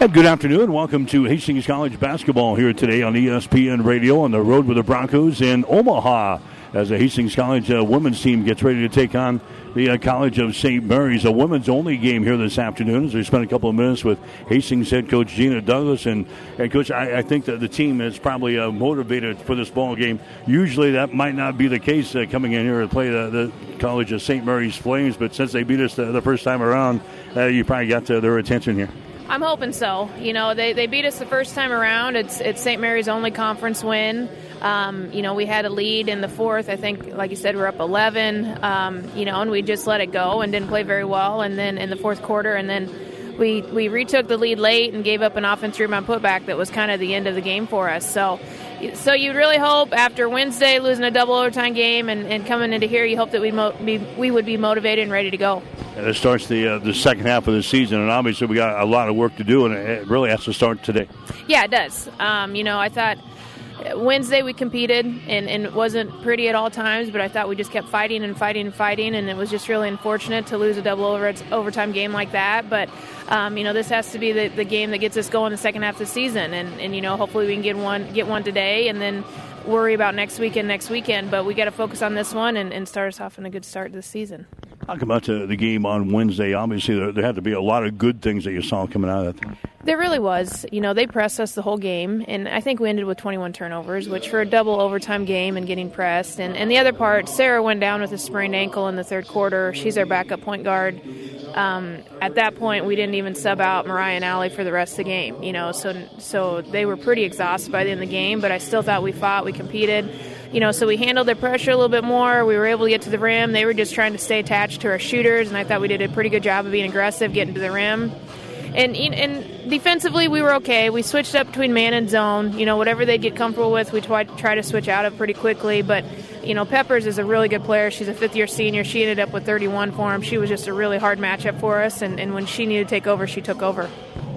And good afternoon. Welcome to Hastings College basketball here today on ESPN Radio on the road with the Broncos in Omaha as the Hastings College uh, women's team gets ready to take on the uh, College of St. Mary's. A women's only game here this afternoon as we spent a couple of minutes with Hastings head coach Gina Douglas. And, and coach, I, I think that the team is probably uh, motivated for this ball game. Usually that might not be the case uh, coming in here to play the, the, College of St. Mary's Flames, but since they beat us the, the first time around, uh, you probably got their attention here. I'm hoping so. You know, they, they beat us the first time around. It's it's St. Mary's only conference win. Um, you know, we had a lead in the fourth. I think, like you said, we're up 11. Um, you know, and we just let it go and didn't play very well. And then in the fourth quarter, and then we we retook the lead late and gave up an offensive rebound putback that was kind of the end of the game for us. So. So you really hope after Wednesday losing a double overtime game and, and coming into here, you hope that we mo- be, we would be motivated and ready to go. And it starts the uh, the second half of the season, and obviously we got a lot of work to do, and it really has to start today. Yeah, it does. Um, you know, I thought Wednesday we competed and, and it wasn't pretty at all times, but I thought we just kept fighting and fighting and fighting, and it was just really unfortunate to lose a double over, overtime game like that. But um, you know, this has to be the, the game that gets us going the second half of the season, and, and you know, hopefully we can get one get one today, and then worry about next weekend next weekend. But we got to focus on this one and, and start us off in a good start the season. Talk about the, the game on Wednesday. Obviously, there, there, had to be a lot of good things that you saw coming out of that. There really was. You know, they pressed us the whole game, and I think we ended with 21 turnovers, which for a double overtime game and getting pressed. And, and the other part, Sarah went down with a sprained ankle in the third quarter. She's our backup point guard. Um, at that point, we didn't even sub out Mariah and Allie for the rest of the game. You know, so so they were pretty exhausted by the end of the game. But I still thought we fought, we competed you know, so we handled their pressure a little bit more. We were able to get to the rim. They were just trying to stay attached to our shooters, and I thought we did a pretty good job of being aggressive, getting to the rim. And and defensively, we were okay. We switched up between man and zone. You know, whatever they get comfortable with, we try, try to switch out of pretty quickly. But you know, Peppers is a really good player. She's a fifth year senior. She ended up with 31 for him. She was just a really hard matchup for us, and, and when she needed to take over, she took over.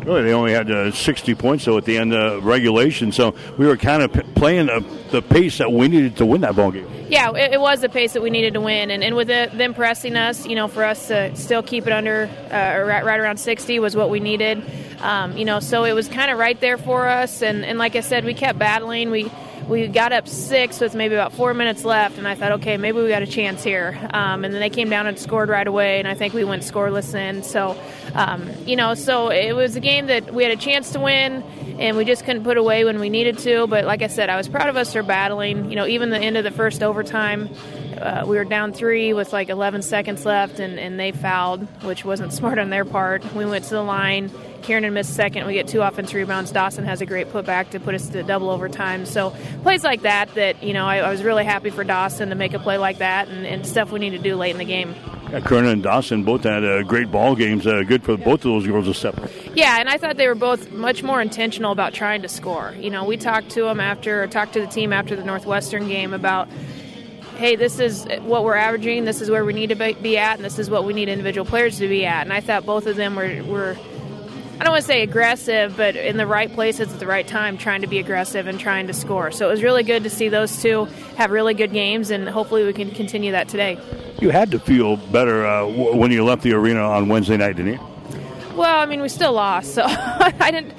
Really, they only had uh, 60 points though at the end of regulation, so we were kind of p- playing the, the pace that we needed to win that ball game. Yeah, it, it was the pace that we needed to win, and, and with it, them pressing us, you know, for us to still keep it under uh, right, right around 60 was what we needed. Um, you know, so it was kind of right there for us, and, and like I said, we kept battling. We we got up six with maybe about four minutes left, and I thought, okay, maybe we got a chance here. Um, and then they came down and scored right away, and I think we went scoreless in. So, um, you know, so it was a game that we had a chance to win, and we just couldn't put away when we needed to. But like I said, I was proud of us for battling. You know, even the end of the first overtime, uh, we were down three with like 11 seconds left, and, and they fouled, which wasn't smart on their part. We went to the line Kernan missed second. We get two offensive rebounds. Dawson has a great putback to put us to double overtime. So plays like that, that you know, I, I was really happy for Dawson to make a play like that, and, and stuff we need to do late in the game. Yeah, Kernan and Dawson both had uh, great ball games. Uh, good for both of those girls to step. up. Yeah, and I thought they were both much more intentional about trying to score. You know, we talked to them after, talked to the team after the Northwestern game about hey, this is what we're averaging, this is where we need to be at, and this is what we need individual players to be at. And I thought both of them were, were I don't want to say aggressive, but in the right places at the right time, trying to be aggressive and trying to score. So it was really good to see those two have really good games, and hopefully we can continue that today. You had to feel better uh, when you left the arena on Wednesday night, didn't you? Well, I mean, we still lost, so I didn't.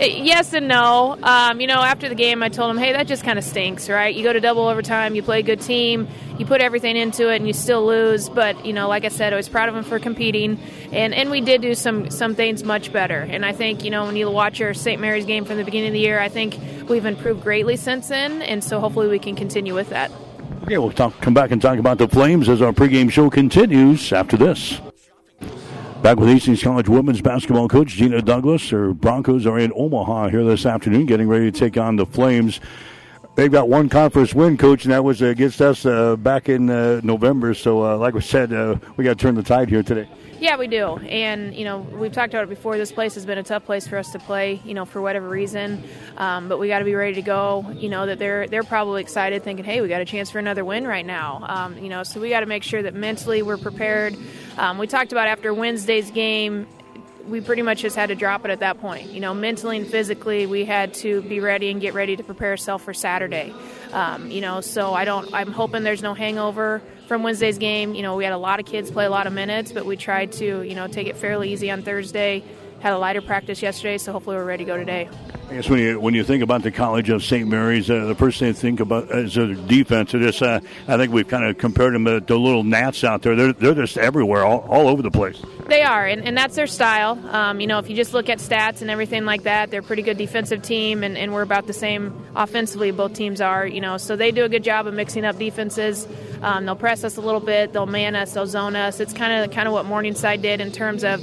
Yes and no. Um, you know, after the game, I told him, "Hey, that just kind of stinks, right? You go to double overtime, you play a good team, you put everything into it, and you still lose. But you know, like I said, I was proud of him for competing, and and we did do some some things much better. And I think you know, when you watch our St. Mary's game from the beginning of the year, I think we've improved greatly since then, and so hopefully we can continue with that. Okay, we'll talk, come back and talk about the Flames as our pregame show continues after this. Back with Hastings College women's basketball coach Gina Douglas. Her Broncos are in Omaha here this afternoon, getting ready to take on the Flames. They've got one conference win, coach, and that was against us uh, back in uh, November. So, uh, like we said, uh, we got to turn the tide here today. Yeah, we do. And, you know, we've talked about it before. This place has been a tough place for us to play, you know, for whatever reason. Um, but we got to be ready to go. You know, that they're they're probably excited thinking, hey, we got a chance for another win right now. Um, you know, so we got to make sure that mentally we're prepared. Um, we talked about after Wednesday's game, we pretty much just had to drop it at that point. You know, mentally and physically, we had to be ready and get ready to prepare ourselves for Saturday. Um, you know, so I don't. I'm hoping there's no hangover from Wednesday's game. You know, we had a lot of kids play a lot of minutes, but we tried to, you know, take it fairly easy on Thursday. Had a lighter practice yesterday, so hopefully we're ready to go today. I guess when you when you think about the College of St. Mary's, uh, the first thing to think about is their defense. It is, uh, I think we've kind of compared them to the little gnats out there. They're, they're just everywhere, all, all over the place. They are, and, and that's their style. Um, you know, if you just look at stats and everything like that, they're a pretty good defensive team, and, and we're about the same offensively. Both teams are, you know, so they do a good job of mixing up defenses. Um, they'll press us a little bit, they'll man us, they'll zone us. It's kind of kind of what Morningside did in terms of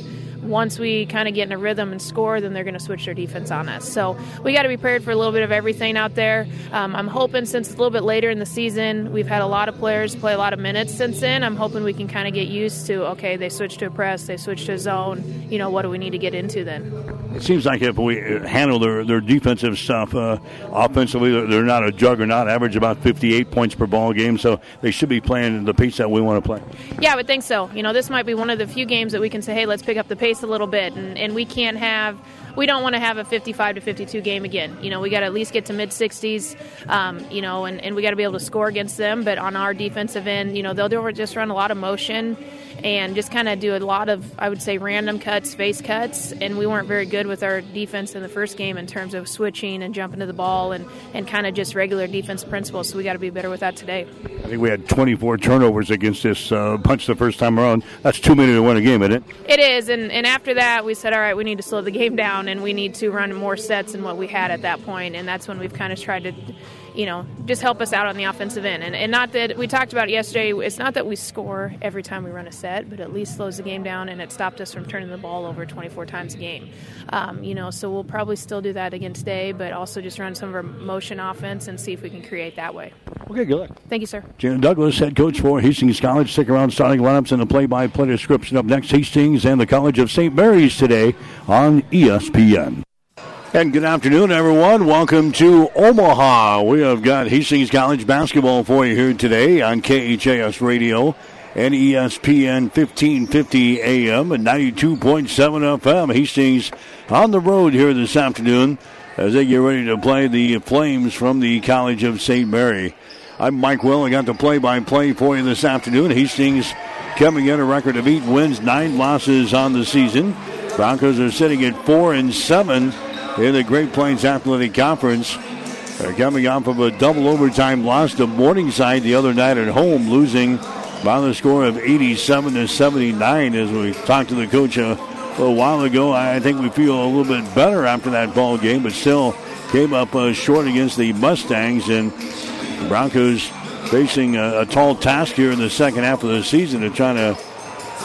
once we kind of get in a rhythm and score, then they're going to switch their defense on us. So we got to be prepared for a little bit of everything out there. Um, I'm hoping since it's a little bit later in the season, we've had a lot of players play a lot of minutes since then. I'm hoping we can kind of get used to okay, they switched to a press, they switched to a zone. You know, what do we need to get into then? It seems like if we handle their, their defensive stuff uh, offensively, they're not a juggernaut. Average about 58 points per ball game, so they should be playing the pace that we want to play. Yeah, I would think so. You know, this might be one of the few games that we can say, hey, let's pick up the pace a little bit, and, and we can't have we don't want to have a 55 to 52 game again. You know, we got to at least get to mid 60s, um, you know, and, and we got to be able to score against them. But on our defensive end, you know, they'll just run a lot of motion and just kind of do a lot of, I would say, random cuts, face cuts. And we weren't very good with our defense in the first game in terms of switching and jumping to the ball and, and kind of just regular defense principles. So we got to be better with that today. I think we had 24 turnovers against this uh, punch the first time around. That's too many to win a game, isn't it? It is. And, and after that, we said, all right, we need to slow the game down and we need to run more sets than what we had at that point. And that's when we've kind of tried to you know, just help us out on the offensive end. And, and not that we talked about it yesterday, it's not that we score every time we run a set, but at least slows the game down and it stopped us from turning the ball over 24 times a game. Um, you know, so we'll probably still do that again today, but also just run some of our motion offense and see if we can create that way. Okay, good luck. Thank you, sir. Gina Douglas, head coach for Hastings College. Stick around, starting lineups and the play-by-play description up next. Hastings and the College of St. Mary's today on ESPN. And good afternoon, everyone. Welcome to Omaha. We have got Hastings College basketball for you here today on KHAS Radio and ESPN 1550 AM and 92.7 FM. Hastings on the road here this afternoon as they get ready to play the Flames from the College of St. Mary. I'm Mike Will. I got the play-by-play for you this afternoon. Hastings coming in a record of eight wins, nine losses on the season. Broncos are sitting at four and seven in the Great Plains Athletic Conference. They're coming off of a double overtime loss to Morningside the other night at home, losing by the score of 87 to 79. As we talked to the coach a little while ago, I think we feel a little bit better after that ball game, but still came up uh, short against the Mustangs and the Broncos facing a, a tall task here in the second half of the season to try to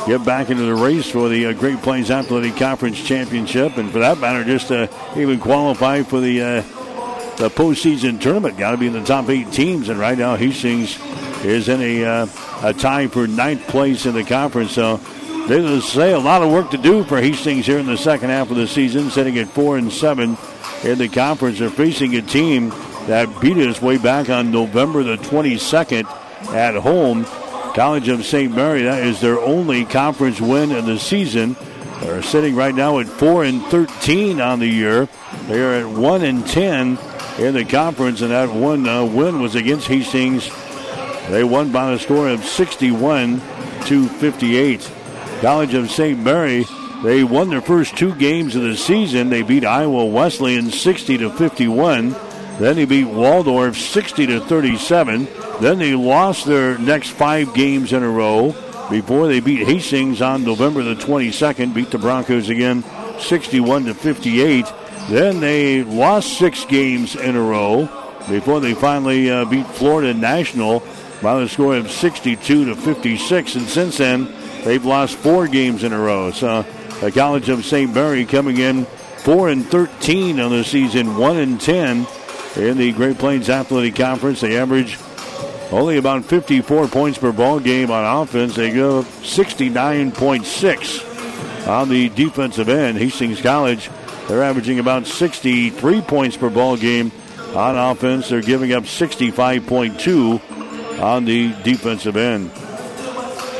get back into the race for the uh, Great Plains Athletic Conference Championship, and for that matter, just to even qualify for the uh, the postseason tournament. Got to be in the top eight teams, and right now Hastings is in a uh, a tie for ninth place in the conference. So they say a lot of work to do for Hastings here in the second half of the season, sitting at four and seven in the conference. They're facing a team that beat us way back on November the 22nd at home College of St. Mary, that is their only conference win of the season. They're sitting right now at 4 and 13 on the year. They are at 1 and 10 in the conference, and that one uh, win was against Hastings. They won by a score of 61 to 58. College of St. Mary, they won their first two games of the season. They beat Iowa Wesleyan 60 to 51. Then they beat Waldorf 60 to 37. Then they lost their next five games in a row before they beat Hastings on November the 22nd, beat the Broncos again 61 to 58. Then they lost six games in a row before they finally uh, beat Florida National by the score of 62 to 56. And since then, they've lost four games in a row. So the College of St. Mary coming in 4 and 13 on the season, 1 and 10 in the Great Plains Athletic Conference. They average only about 54 points per ball game on offense. They go 69.6 on the defensive end. Hastings College, they're averaging about 63 points per ball game on offense. They're giving up 65.2 on the defensive end.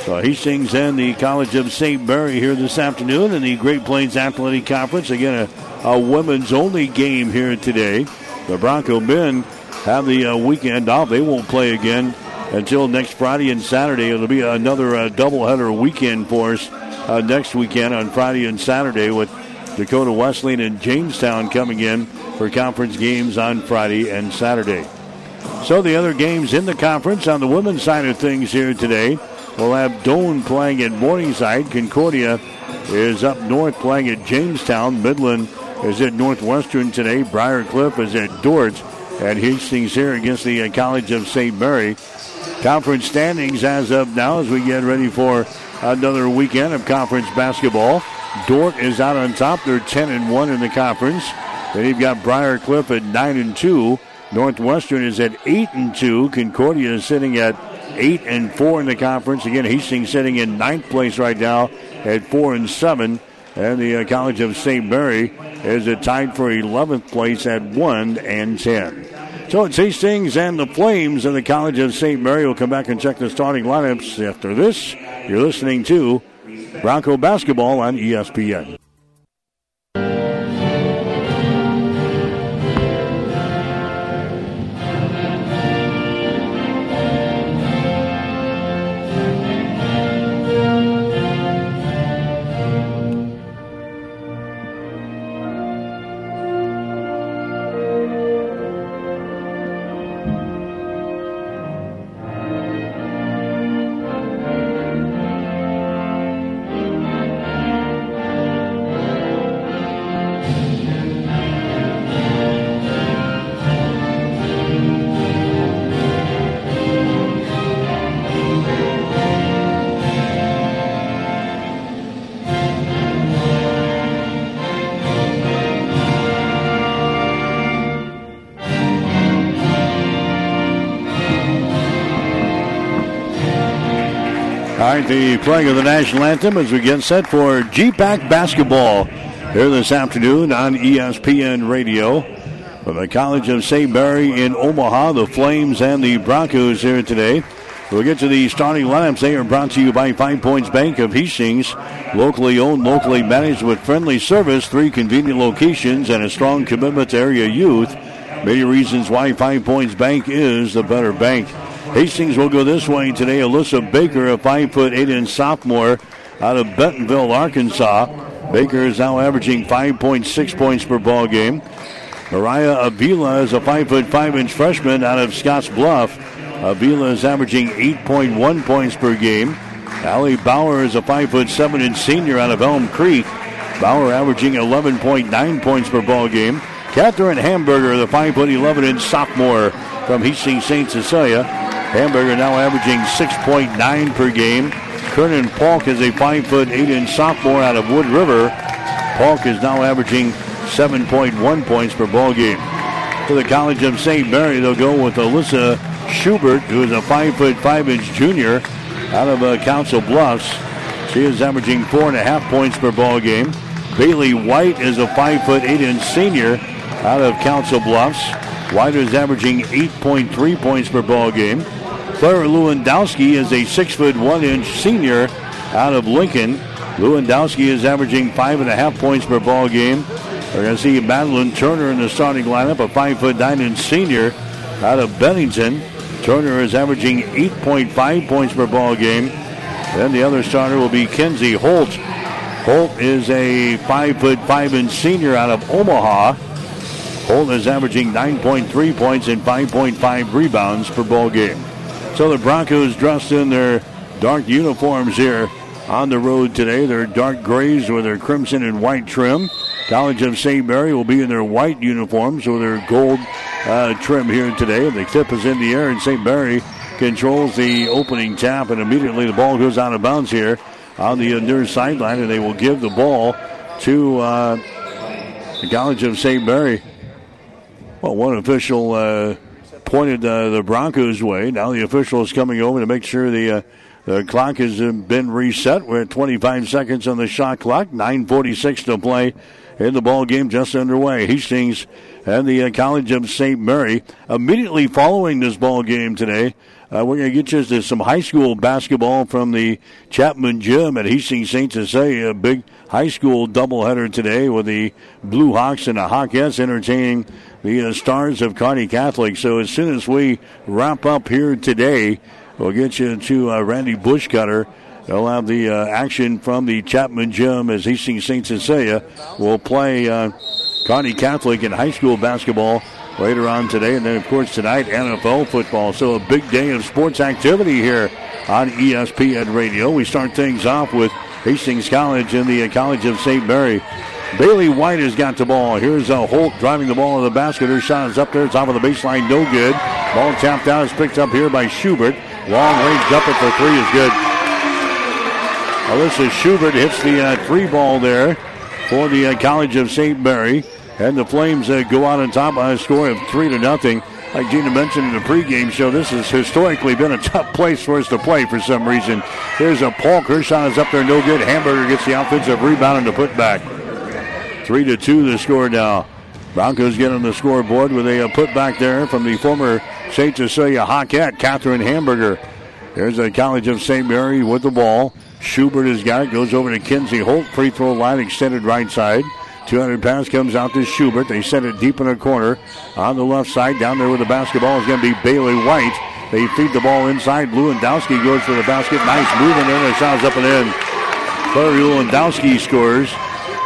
So Hastings and the College of St. Mary here this afternoon in the Great Plains Athletic Conference. Again, a, a women's only game here today. The Bronco men have the uh, weekend off. They won't play again until next Friday and Saturday. It'll be another uh, doubleheader weekend for us uh, next weekend on Friday and Saturday with Dakota Wesleyan and Jamestown coming in for conference games on Friday and Saturday. So the other games in the conference on the women's side of things here today, we'll have Doane playing at Morningside. Concordia is up north playing at Jamestown. Midland is at Northwestern today. Briar Cliff is at Dordt. And Hastings here against the uh, College of St. Mary. Conference standings as of now as we get ready for another weekend of conference basketball. Dordt is out on top. They're 10 and 1 in the conference. Then you've got Briar Cliff at 9 and 2. Northwestern is at 8 and 2. Concordia is sitting at 8 and 4 in the conference. Again, Hastings sitting in ninth place right now at 4 and 7. And the uh, College of St. Mary is tied for 11th place at 1 and 10. So it's Hastings and the Flames and the College of St. Mary. will come back and check the starting lineups after this. You're listening to Bronco Basketball on ESPN. The playing of the national anthem as we get set for GPAC basketball here this afternoon on ESPN Radio. For the College of St. Mary in Omaha, the Flames and the Broncos here today. We'll get to the starting lineups. They are brought to you by Five Points Bank of Hastings. Locally owned, locally managed with friendly service, three convenient locations, and a strong commitment to area youth. Many reasons why Five Points Bank is the better bank. Hastings will go this way today. Alyssa Baker, a five foot eight inch sophomore out of Bentonville, Arkansas. Baker is now averaging 5.6 points per ball game. Mariah Avila is a five foot five inch freshman out of Scotts Bluff. Avila is averaging 8.1 points per game. Allie Bauer is a five foot seven inch senior out of Elm Creek. Bauer averaging 11.9 points per ball game. Catherine Hamburger, the five foot 11 inch sophomore from Hastings St. Cecilia. Hamburger now averaging 6.9 per game. Kernan Polk is a 5 foot 8 inch sophomore out of Wood River. Polk is now averaging 7.1 points per ball game. For the College of St. Mary, they'll go with Alyssa Schubert, who is a 5 foot 5 inch junior out of uh, Council Bluffs. She is averaging 4.5 points per ball game. Bailey White is a 5 foot 8 inch senior out of Council Bluffs. White is averaging 8.3 points per ball game. Clara Lewandowski is a six foot one inch senior out of Lincoln. Lewandowski is averaging five and a half points per ball game. We're going to see Madeline Turner in the starting lineup, a five foot nine inch senior out of Bennington. Turner is averaging 8.5 points per ball game. Then the other starter will be Kenzie Holt. Holt is a five foot five inch senior out of Omaha. Holt is averaging 9.3 points and 5.5 rebounds per ball game. So the Broncos dressed in their dark uniforms here on the road today. They're dark grays with their crimson and white trim. College of St. Mary will be in their white uniforms with their gold uh, trim here today. The tip is in the air, and St. Mary controls the opening tap, and immediately the ball goes out of bounds here on the near sideline, and they will give the ball to uh, the College of St. Mary. Well, one official uh, pointed uh, the Broncos' way. Now the official is coming over to make sure the uh, the clock has uh, been reset. We're at 25 seconds on the shot clock. 9:46 to play in the ball game, just underway. Hastings and the uh, College of St. Mary immediately following this ball game today. Uh, we're going to get you to some high school basketball from the Chapman Gym at Hastings St. Cecilia. A big high school doubleheader today with the Blue Hawks and the Hawkettes entertaining the uh, Stars of Kearney Catholic. So as soon as we wrap up here today, we'll get you to uh, Randy Bushcutter They'll have the uh, action from the Chapman Gym as Hastings St. Cecilia will play uh, Kearney Catholic in high school basketball later on today. And then, of course, tonight, NFL football. So a big day of sports activity here on ESPN Radio. We start things off with Hastings College in the College of St. Mary. Bailey White has got the ball. Here's uh, Holt driving the ball to the basket. Her shot is up there. It's off of the baseline. No good. Ball tapped out. It's picked up here by Schubert. Long range jumper for three is good. Alyssa Schubert hits the uh, three ball there for the uh, College of St. Mary. And the Flames uh, go out on top by a score of three to nothing. Like Gina mentioned in the pregame show, this has historically been a tough place for us to play for some reason. Here's a Paul Kershaw is up there, no good. Hamburger gets the offensive rebound and the putback. Three to two the score now. Broncos get on the scoreboard with a putback there from the former St. Cecilia Hawkette, Catherine Hamburger. There's a College of St. Mary with the ball. Schubert has got it, goes over to Kinsey Holt, free throw line extended right side. 200 pass comes out to Schubert. They send it deep in the corner on the left side. Down there with the basketball is going to be Bailey White. They feed the ball inside. Lewandowski goes for the basket. Nice move in there. The shot's up and in. Clara Lewandowski scores.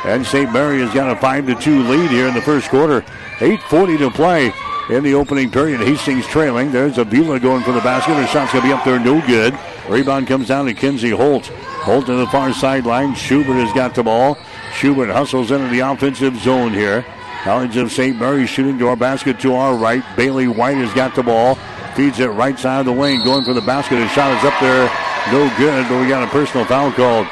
And St. Mary has got a 5 to 2 lead here in the first quarter. 8.40 to play in the opening period. Hastings trailing. There's Avila going for the basket. Her shot's going to be up there. No good. Rebound comes down to Kinsey Holt. Holt to the far sideline. Schubert has got the ball. Schubert hustles into the offensive zone here. College of St. Mary shooting to our basket to our right. Bailey White has got the ball. Feeds it right side of the lane. Going for the basket. His shot is up there. No good, but we got a personal foul called.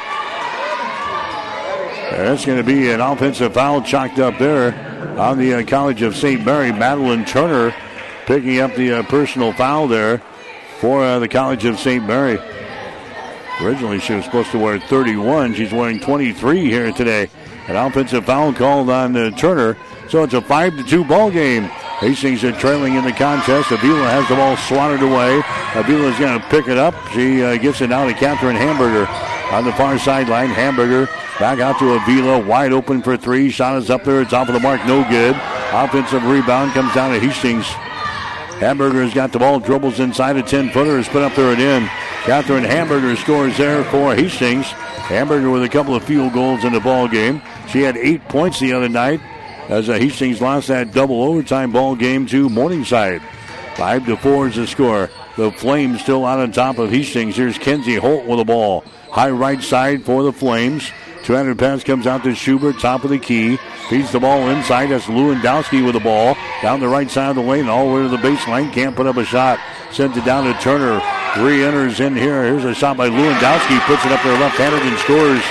That's going to be an offensive foul chalked up there on the uh, College of St. Mary. Madeline Turner picking up the uh, personal foul there for uh, the College of St. Mary. Originally, she was supposed to wear 31. She's wearing 23 here today. An offensive foul called on uh, Turner. So it's a 5 to 2 ball game. Hastings are trailing in the contest. Avila has the ball swatted away. Avila's going to pick it up. She uh, gets it now to Catherine Hamburger on the far sideline. Hamburger back out to Avila. Wide open for three. Shot is up there. It's off of the mark. No good. Offensive rebound comes down to Hastings. Hamburger's got the ball, dribbles inside a 10 footer, is put up there and in. Catherine Hamburger scores there for Hastings. Hamburger with a couple of field goals in the ball game. She had eight points the other night as Hastings lost that double overtime ball game to Morningside. Five to four is the score. The Flames still out on top of Hastings. Here's Kenzie Holt with the ball. High right side for the Flames. 200 pass comes out to Schubert, top of the key. Feeds the ball inside. That's Lewandowski with the ball. Down the right side of the lane, all the way to the baseline. Can't put up a shot. Sends it down to Turner. Three enters in here. Here's a shot by Lewandowski. Puts it up there left-handed and scores.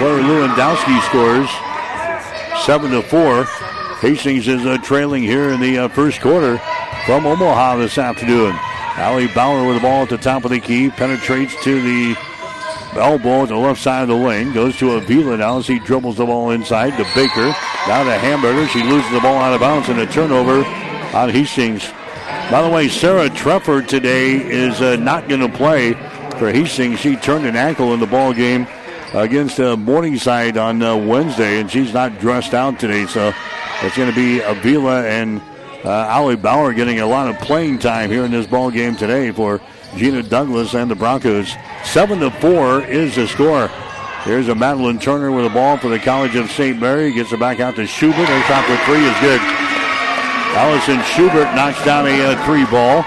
Where Lewandowski scores. Seven to four. Hastings is uh, trailing here in the uh, first quarter from Omaha this afternoon. Allie Bauer with the ball at the top of the key. Penetrates to the elbow at the left side of the lane. Goes to Avila now as he dribbles the ball inside to Baker. Now to Hamburger. She loses the ball out of bounds and a turnover on Hastings. By the way, Sarah Treffer today is uh, not going to play for Hastings. She turned an ankle in the ball game against uh, Morningside on uh, Wednesday, and she's not dressed out today. So it's going to be Avila and uh, Ali Bauer getting a lot of playing time here in this ball game today for Gina Douglas and the Broncos. Seven to four is the score. Here's a Madeline Turner with a ball for the College of St. Mary. Gets it back out to Schubert. Her shot for three is good. Allison Schubert knocks down a uh, three ball.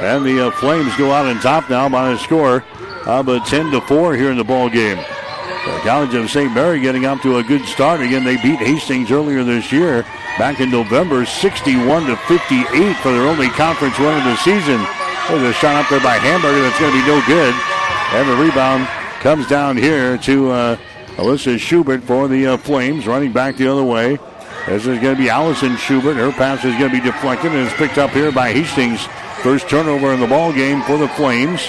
And the uh, Flames go out on top now by a score of uh, 10 to 4 here in the ball game. The College of St. Mary getting up to a good start. Again, they beat Hastings earlier this year, back in November, 61 to 58 for their only conference win of the season. There's a shot up there by Hamburger that's going to be no good. And the rebound comes down here to uh, Alyssa Schubert for the uh, Flames, running back the other way. This is going to be Allison Schubert. Her pass is going to be deflected and is picked up here by Hastings. First turnover in the ball game for the Flames.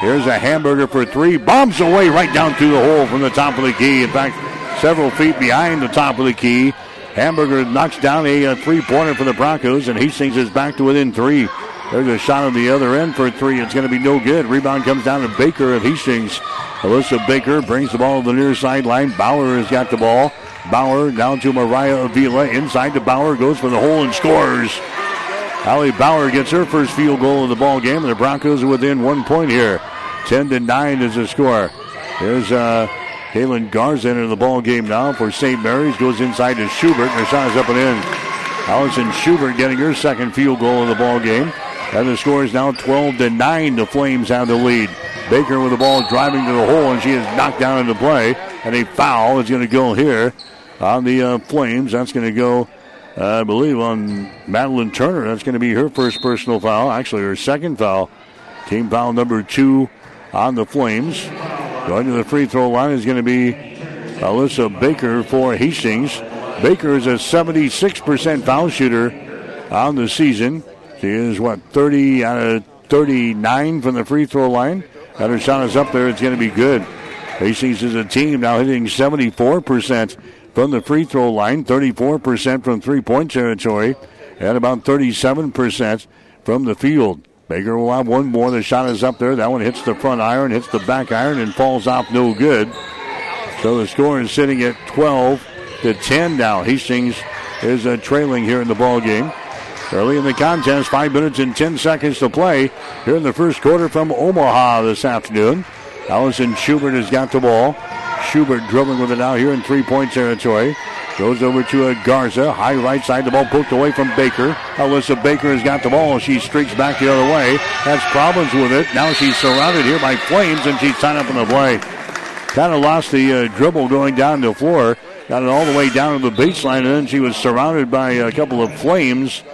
Here's a hamburger for three. Bombs away right down through the hole from the top of the key. In fact, several feet behind the top of the key. Hamburger knocks down a, a three-pointer for the Broncos, and Hastings is back to within three. There's a shot on the other end for three. It's going to be no good. Rebound comes down to Baker of Hastings. Alyssa Baker brings the ball to the near sideline. Bauer has got the ball. Bauer down to Mariah Avila. Inside to Bauer. Goes for the hole and scores. Allie Bauer gets her first field goal of the ball game, and the Broncos are within one point here. 10 to 9 is the score. There's uh, Kaylin Garza into the ball game now for St. Mary's. Goes inside to Schubert. Her shot is up and in. Allison Schubert getting her second field goal of the ball game. And the score is now 12 to 9. The Flames have the lead. Baker with the ball driving to the hole, and she is knocked down into play. And a foul is going to go here on the uh, Flames. That's going to go, uh, I believe, on Madeline Turner. That's going to be her first personal foul. Actually, her second foul. Team foul number two on the Flames. Going to the free throw line is going to be Alyssa Baker for Hastings. Baker is a 76% foul shooter on the season. She is, what, 30 out of 39 from the free throw line. And her shot is up there. It's going to be good. Hastings is a team now hitting 74% from the free throw line, 34% from three point territory, and about 37% from the field. Baker will have one more. The shot is up there. That one hits the front iron, hits the back iron, and falls off no good. So the score is sitting at 12 to 10 now. Hastings is uh, trailing here in the ball game. Early in the contest, five minutes and 10 seconds to play here in the first quarter from Omaha this afternoon. Allison Schubert has got the ball. Schubert dribbling with it now here in three-point territory. Goes over to a Garza. High right side. The ball poked away from Baker. Alyssa Baker has got the ball. She streaks back the other way. Has problems with it. Now she's surrounded here by Flames, and she's tied up in the play. Kind of lost the uh, dribble going down the floor. Got it all the way down to the baseline, and then she was surrounded by a couple of Flames.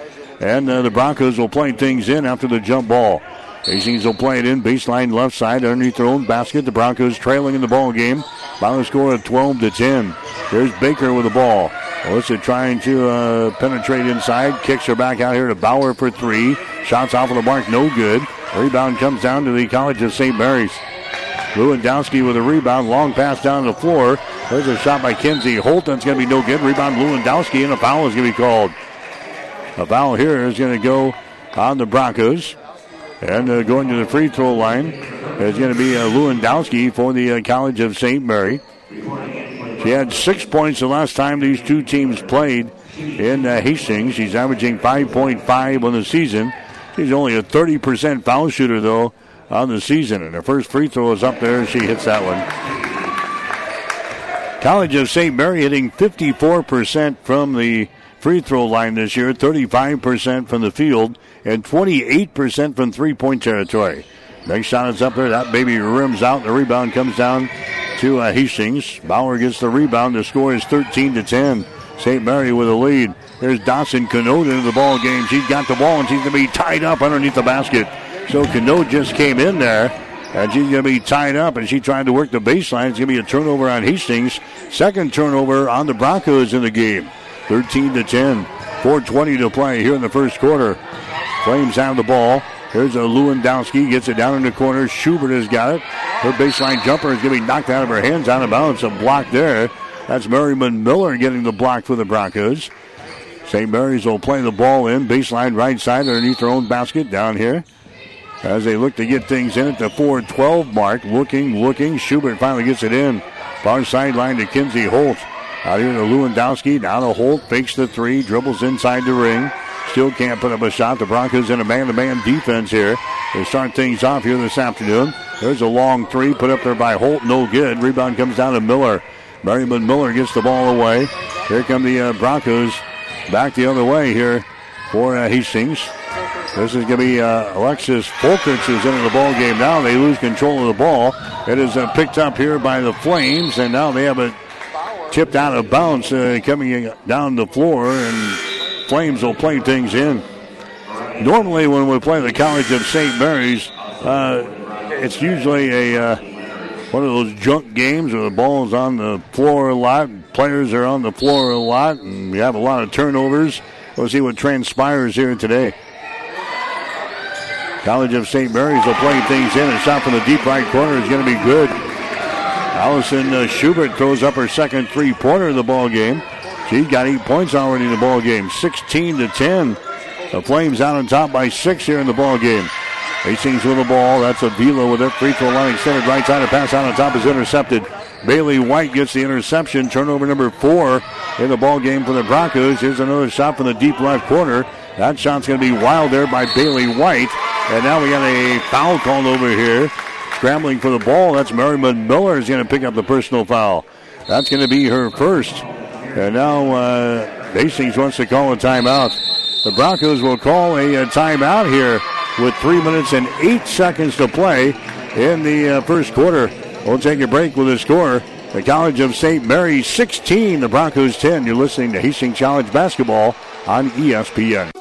And uh, the Broncos will play things in after the jump ball. Hastings will play it in baseline left side underneath their own basket. The Broncos trailing in the ball game Final score of 12 to 10. There's Baker with the ball. Alyssa trying to uh, penetrate inside. Kicks her back out here to Bauer for three. Shots off of the mark, no good. Rebound comes down to the College of St. Mary's. Lewandowski with a rebound. Long pass down to the floor. There's a shot by Kinsey Holt. That's going to be no good. Rebound Lewandowski, and a foul is going to be called. A foul here is going to go on the Broncos. And uh, going to the free throw line is going to be uh, Lewandowski for the uh, College of St. Mary. She had six points the last time these two teams played in uh, Hastings. She's averaging 5.5 on the season. She's only a 30% foul shooter, though, on the season. And her first free throw is up there, and she hits that one. College of St. Mary hitting 54% from the free throw line this year, 35% from the field, and 28% from three point territory. Next shot is up there. That baby rims out. The rebound comes down to uh, Hastings. Bauer gets the rebound. The score is 13 to 10. St. Mary with a lead. There's Dawson Canode into the ball game. She's got the ball and she's going to be tied up underneath the basket. So Canode just came in there and she's going to be tied up and she tried to work the baseline. It's going to be a turnover on Hastings. Second turnover on the Broncos in the game. 13 to 10. 4.20 to play here in the first quarter. Flames have the ball. Here's a Lewandowski, gets it down in the corner. Schubert has got it. Her baseline jumper is going to be knocked out of her hands out of bounds. A block there. That's Merriman Miller getting the block for the Broncos. St. Mary's will play the ball in. Baseline right side underneath their own basket down here. As they look to get things in at the 4-12 mark. Looking, looking. Schubert finally gets it in. Far sideline to Kinsey Holt. Out here to Lewandowski. Down to Holt. Fakes the three. Dribbles inside the ring. Still can't put up a shot. The Broncos in a man-to-man defense here. They start things off here this afternoon. There's a long three put up there by Holt. No good. Rebound comes down to Miller. Merriman Miller gets the ball away. Here come the uh, Broncos back the other way here for uh, Hastings. This is going to be uh, Alexis Folkerts who's into the ball game now. They lose control of the ball. It is uh, picked up here by the Flames, and now they have it tipped out of bounds uh, coming down the floor, and Flames will play things in. Normally, when we play the College of St. Mary's, uh, it's usually a uh, one of those junk games where the ball is on the floor a lot, players are on the floor a lot, and we have a lot of turnovers. We'll see what transpires here today. College of St. Mary's will play things in. A shot from the deep right corner is going to be good. Allison uh, Schubert throws up her second three-pointer of the ball game. She's got eight points already in the ball game, 16 to 10. The Flames out on top by six here in the ball game. Hastings with the ball. That's Avila with it. Free throw line extended right side. A pass out on top is intercepted. Bailey White gets the interception. Turnover number four in the ball game for the Broncos. Here's another shot from the deep left corner. That shot's going to be wild there by Bailey White. And now we got a foul called over here scrambling for the ball. That's Merriman Miller is going to pick up the personal foul. That's going to be her first. And now uh, Hastings wants to call a timeout. The Broncos will call a, a timeout here with three minutes and eight seconds to play in the uh, first quarter. We'll take a break with the score. The College of St. Mary 16, the Broncos 10. You're listening to Hastings College basketball on ESPN.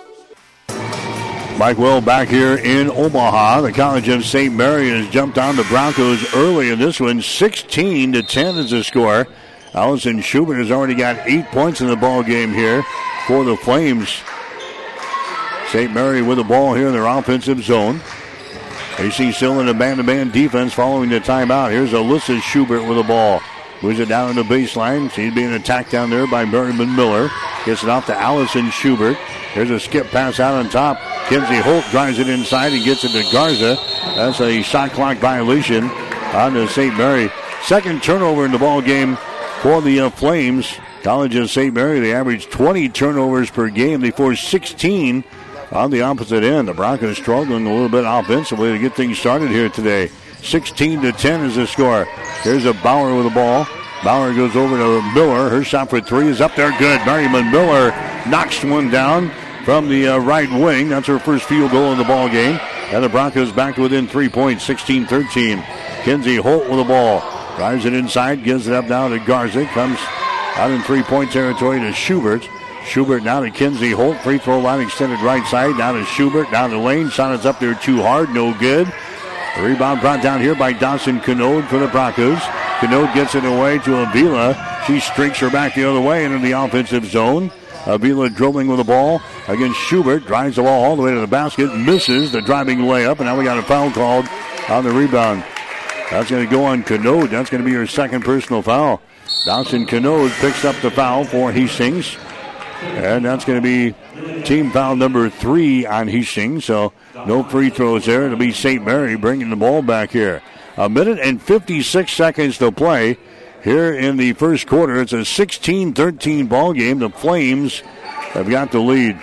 Mike Will back here in Omaha. The College of St. Mary has jumped on the Broncos early in this one. 16 to 10 is the score. Allison Schubert has already got eight points in the ball game here for the Flames. St. Mary with the ball here in their offensive zone. AC still in a man-to-man defense following the timeout. Here's Alyssa Schubert with the ball. Moves it down in the baseline. She's being attacked down there by Merriman Miller. Gets it off to Allison Schubert. There's a skip pass out on top. Kinsey Holt drives it inside and gets it to Garza. That's a shot clock violation on the St. Mary. Second turnover in the ball game for the uh, Flames. College of St. Mary, they average 20 turnovers per game. They force 16 on the opposite end. The Broncos struggling a little bit offensively to get things started here today. 16 to 10 is the score. Here's a Bauer with the ball. Bauer goes over to Miller. Her shot for three is up there. Good. Merriman Miller knocks one down from the uh, right wing. That's her first field goal in the ball game. And the Broncos back to within three points, 16-13. Kinsey Holt with the ball. Drives it inside, gives it up now to Garza. Comes out in three-point territory to Schubert. Schubert now to Kinsey Holt. Free throw line extended right side. Now to Schubert. Down the lane. Shot is up there too hard. No good. The rebound brought down here by Dawson Canode for the Broncos. Canode gets it away to Avila. She streaks her back the other way into the offensive zone. Avila dribbling with the ball against Schubert. Drives the ball all the way to the basket. Misses the driving layup. And now we got a foul called on the rebound. That's going to go on Canode. That's going to be her second personal foul. Dawson Canode picks up the foul for Hastings. And that's going to be team foul number three on Hastings. So no free throws there. It'll be St. Mary bringing the ball back here. A minute and 56 seconds to play here in the first quarter. It's a 16-13 ball game. The Flames have got the lead.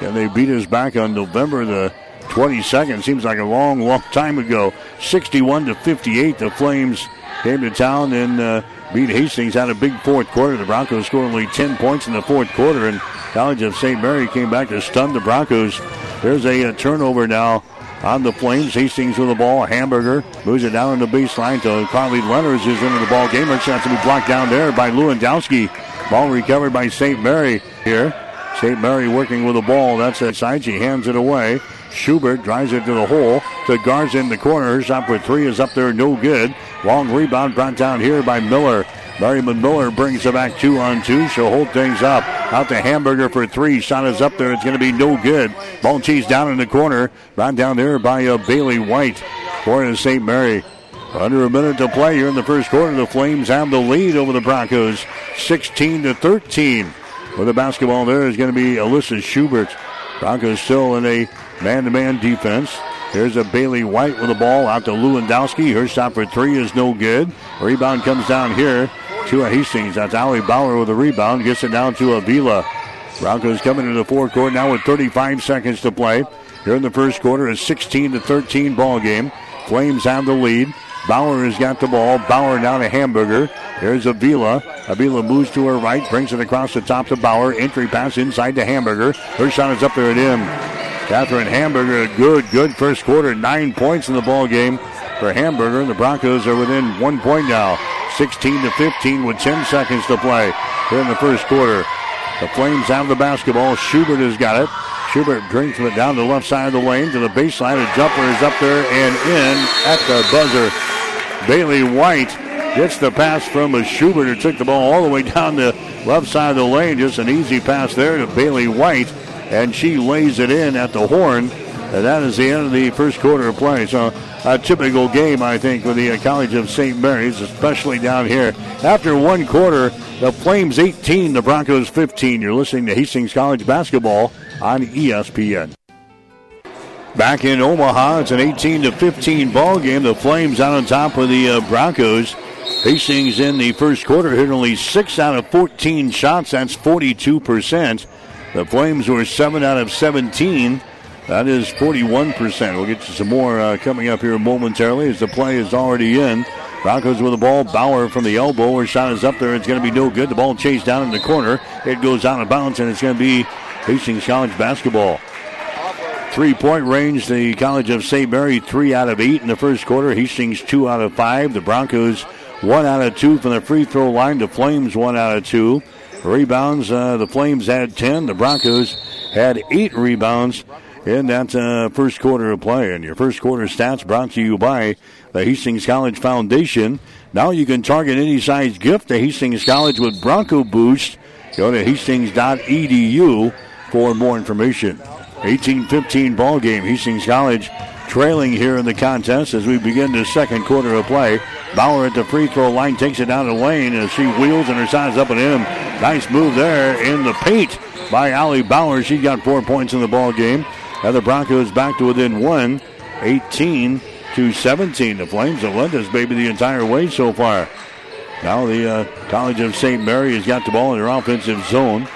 And they beat us back on November the 22nd. Seems like a long, long time ago. 61 to 58. The Flames came to town and uh, beat Hastings. Had a big fourth quarter. The Broncos scored only 10 points in the fourth quarter. And College of St. Mary came back to stun the Broncos. There's a, a turnover now on the Flames. Hastings with the ball. Hamburger moves it down in the baseline to Carly Leonards is into the ball game. Her shot to be blocked down there by Lewandowski. Ball recovered by St. Mary here. St. Mary working with the ball. That's side. She hands it away. Schubert drives it to the hole to Garza in the corner. Shot for three is up there, no good. Long rebound brought down here by Miller. Merriman Miller brings it back two on two. She'll hold things up. Out to Hamburger for three. Shot is up there. It's going to be no good. Ball down in the corner. Brought down there by uh, Bailey White for St. Mary. Under a minute to play here in the first quarter. The Flames have the lead over the Broncos, 16 to 13. With the basketball there is going to be Alyssa Schubert. Broncos still in a man-to-man defense. There's a Bailey White with the ball out to Lewandowski. Her shot for three is no good. Rebound comes down here to a Hastings. That's Allie Bauer with the rebound. Gets it down to Avila. Broncos coming into the fourth quarter now with 35 seconds to play. Here in the first quarter, a 16 to 13 ball game. Flames have the lead. Bauer has got the ball. Bauer down to Hamburger. There's Avila. Avila moves to her right, brings it across the top to Bauer. Entry pass inside to Hamburger. Her shot is up there at in. Catherine Hamburger, good, good first quarter. Nine points in the ball game for Hamburger. The Broncos are within one point now. 16 to 15 with 10 seconds to play here in the first quarter. The Flames have the basketball. Schubert has got it. Schubert drinks it down the left side of the lane to the baseline. A jumper is up there and in at the buzzer. Bailey White gets the pass from a Schubert who took the ball all the way down the left side of the lane. Just an easy pass there to Bailey White, and she lays it in at the horn. And that is the end of the first quarter of play. So a typical game, I think, for the College of St. Mary's, especially down here. After one quarter, the Flames 18, the Broncos 15. You're listening to Hastings College basketball on ESPN. Back in Omaha, it's an 18 to 15 ball game. The Flames out on top of the uh, Broncos. Hastings in the first quarter hit only six out of 14 shots. That's 42 percent. The Flames were seven out of 17. That is 41%. We'll get you some more uh, coming up here momentarily as the play is already in. Broncos with the ball. Bauer from the elbow. Her shot is up there. It's going to be no good. The ball chased down in the corner. It goes out of bounds, and it's going to be Hastings College basketball. Three point range, the College of St. Mary, three out of eight in the first quarter. Hastings, two out of five. The Broncos, one out of two from the free throw line. The Flames, one out of two. Rebounds, uh, the Flames had 10. The Broncos had eight rebounds in that uh, first quarter of play. And your first quarter stats brought to you by the Hastings College Foundation. Now you can target any size gift to Hastings College with Bronco Boost. Go to hastings.edu for more information. 18-15 ball game. Hastings College trailing here in the contest as we begin the second quarter of play. Bauer at the free throw line takes it down the lane as she wheels and her size up and in. Nice move there in the paint by Allie Bauer. She got four points in the ball game. And the Broncos back to within one, 18 to 17. The Flames have led this baby the entire way so far. Now the uh, College of St. Mary has got the ball in their offensive zone.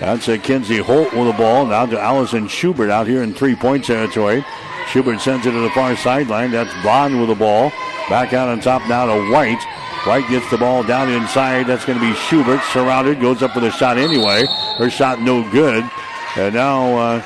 That's a Kenzie Holt with the ball. Now to Allison Schubert out here in three-point territory. Schubert sends it to the far sideline. That's Bond with the ball. Back out on top now to White. White gets the ball down inside. That's going to be Schubert. Surrounded. Goes up with a shot anyway. Her shot no good. And now uh,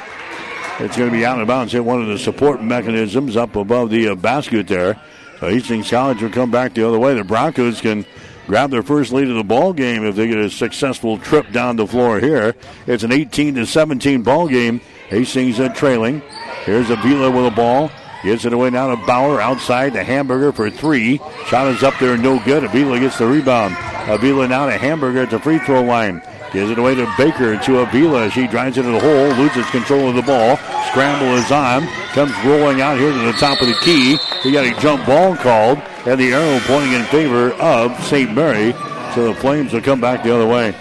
it's going to be out of bounds. Hit one of the support mechanisms up above the uh, basket there. So Hastings College will come back the other way. The Broncos can grab their first lead of the ball game if they get a successful trip down the floor here. It's an 18 to 17 ball game. Hastings uh, trailing. Here's Avila with the ball. Gets it away now to Bauer outside the Hamburger for three. Shot is up there, no good. Avila gets the rebound. Avila now to Hamburger at the free throw line. Gives it away to Baker to Avila. She drives into the hole, loses control of the ball. Scramble is on. Comes rolling out here to the top of the key. We got a jump ball called, and the arrow pointing in favor of St. Mary. So the Flames will come back the other way.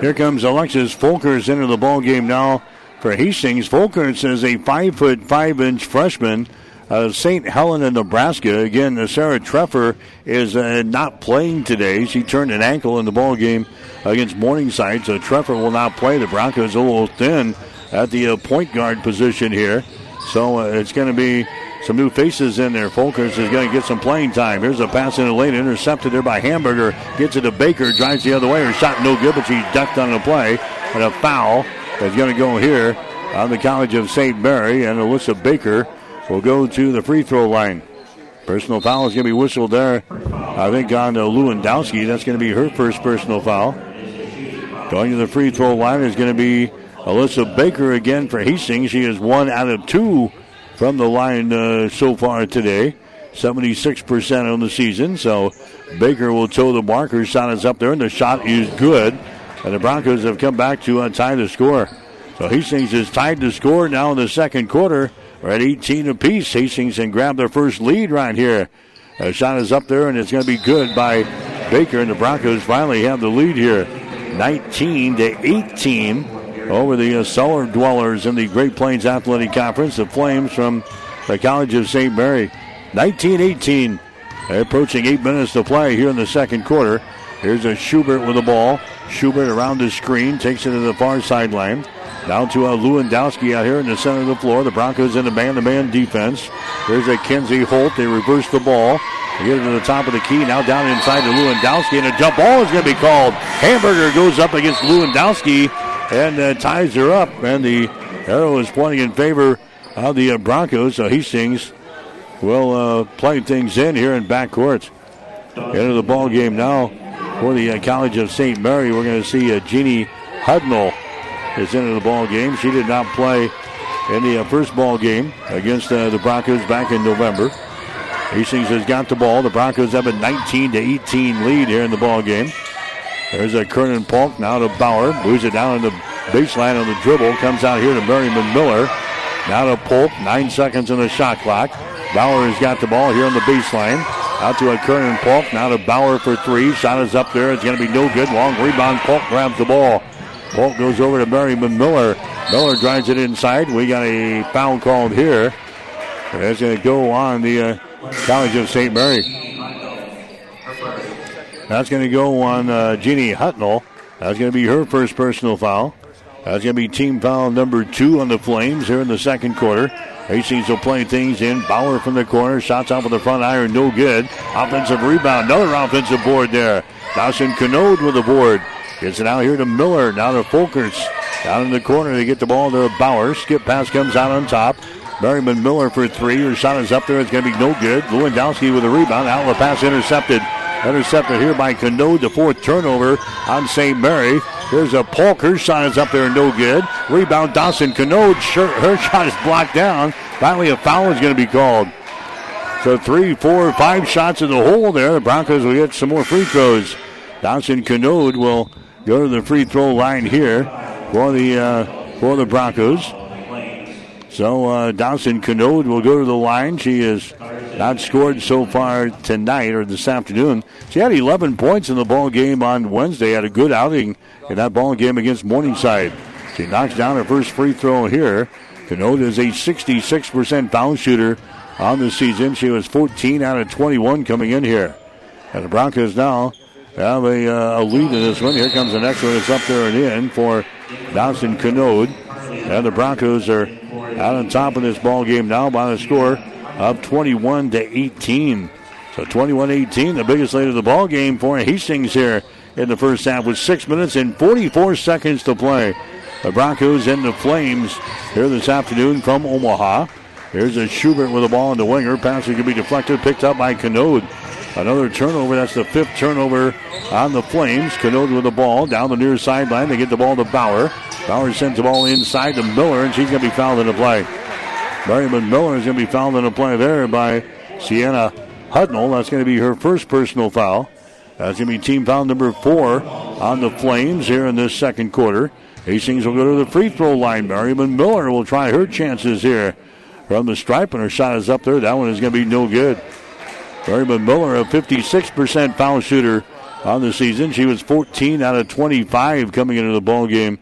Here comes Alexis Folkers into the ball game now for Hastings. Folkers is a five foot five inch freshman. Uh, St. Helena, Nebraska. Again, Sarah Treffer is uh, not playing today. She turned an ankle in the ball game against Morningside, so Treffer will not play. The Broncos a little thin at the uh, point guard position here, so uh, it's going to be some new faces in there. Folkers is going to get some playing time. Here's a pass in the lane, intercepted there by Hamburger. Gets it to Baker, drives the other way. Her shot no good, but she ducked on the play, and a foul is going to go here on the College of St. Mary, and Alyssa Baker will go to the free throw line. Personal foul is going to be whistled there. I think on uh, Lewandowski. That's going to be her first personal foul. Going to the free throw line is going to be Alyssa Baker again for Hastings. She is one out of two from the line uh, so far today. 76% on the season. So Baker will toe the marker. Shot is up there, and the shot is good. And the Broncos have come back to uh, tie the score. So Hastings has tied the score now in the second quarter. We're at 18 apiece. Hastings can grab their first lead right here. A shot is up there, and it's going to be good by Baker, and the Broncos finally have the lead here. 19 to 18 over the uh, Cellar Dwellers in the Great Plains Athletic Conference. The Flames from the College of St. Mary. 19 18. Approaching eight minutes to play here in the second quarter. Here's a Schubert with the ball. Schubert around the screen, takes it to the far sideline. Down to uh, Lewandowski out here in the center of the floor. The Broncos in the man-to-man defense. There's a Kenzie Holt. They reverse the ball. They get it to the top of the key. Now down inside to Lewandowski, and a jump ball is going to be called. Hamburger goes up against Lewandowski and uh, ties her up. And the arrow is pointing in favor of the uh, Broncos. So Hastings will uh, play things in here in backcourt. Into the ball game now for the uh, College of St. Mary. We're going to see uh, Jeannie Hudnall is into the ball game. She did not play in the uh, first ball game against uh, the Broncos back in November. Hastings has got the ball. The Broncos have a 19 to 18 lead here in the ball game. There's a Kernan Polk now to Bauer. Moves it down in the baseline on the dribble. Comes out here to Merriman Miller. Now to Polk. Nine seconds on the shot clock. Bauer has got the ball here on the baseline. Out to a Kernan Polk. Now to Bauer for three. Shot is up there. It's going to be no good. Long rebound. Polk grabs the ball. Polk goes over to Merriman Miller. Miller drives it inside. We got a foul called here. That's going to go on the uh, College of St. Mary. That's going to go on uh, Jeannie Hudnall. That's going to be her first personal foul. That's going to be team foul number two on the Flames here in the second quarter. Hastings will play things in. Bauer from the corner. Shots off of the front iron. No good. Offensive rebound. Another offensive board there. Dawson Canode with the board. Gets it out here to Miller. Now to Folkers. Down in the corner. They get the ball to Bauer. Skip pass comes out on top. Merriman Miller for three. Her shot is up there. It's going to be no good. Lewandowski with a rebound. Out the pass intercepted. Intercepted here by Canode. The fourth turnover on St. Mary. Here's a Polk. Her shot is up there. No good. Rebound Dawson Canode. Her shot is blocked down. Finally, a foul is going to be called. So three, four, five shots in the hole there. The Broncos will get some more free throws. Dawson Canode will go to the free throw line here for the uh, for the Broncos. So uh, Dawson Canode will go to the line. She has not scored so far tonight or this afternoon. She had 11 points in the ball game on Wednesday. Had a good outing in that ball game against Morningside. She knocks down her first free throw here. Canode is a 66% foul shooter on the season. She was 14 out of 21 coming in here. And the Broncos now have a, uh, a lead in this one. Here comes the next one. It's up there and in for Dawson Canode. And the Broncos are out on top of this ball game now by the score of 21 to 18. So 21-18, the biggest lead of the ball game for Hastings here in the first half with six minutes and 44 seconds to play. The Broncos and the Flames here this afternoon from Omaha. Here's a Schubert with the ball in the winger. Pass to be deflected, picked up by Canode. Another turnover. That's the fifth turnover on the Flames. Canode with the ball down the near sideline. They get the ball to Bauer. Bauer sends the ball inside to Miller, and she's going to be fouled in the play. Merriman Miller is going to be fouled in the play there by Sienna Hudnall. That's going to be her first personal foul. That's going to be team foul number four on the Flames here in this second quarter. Hastings will go to the free throw line. Merriman Miller will try her chances here from the stripe, and her shot is up there. That one is going to be no good. Merriman Miller, a 56% foul shooter on the season. She was 14 out of 25 coming into the ball game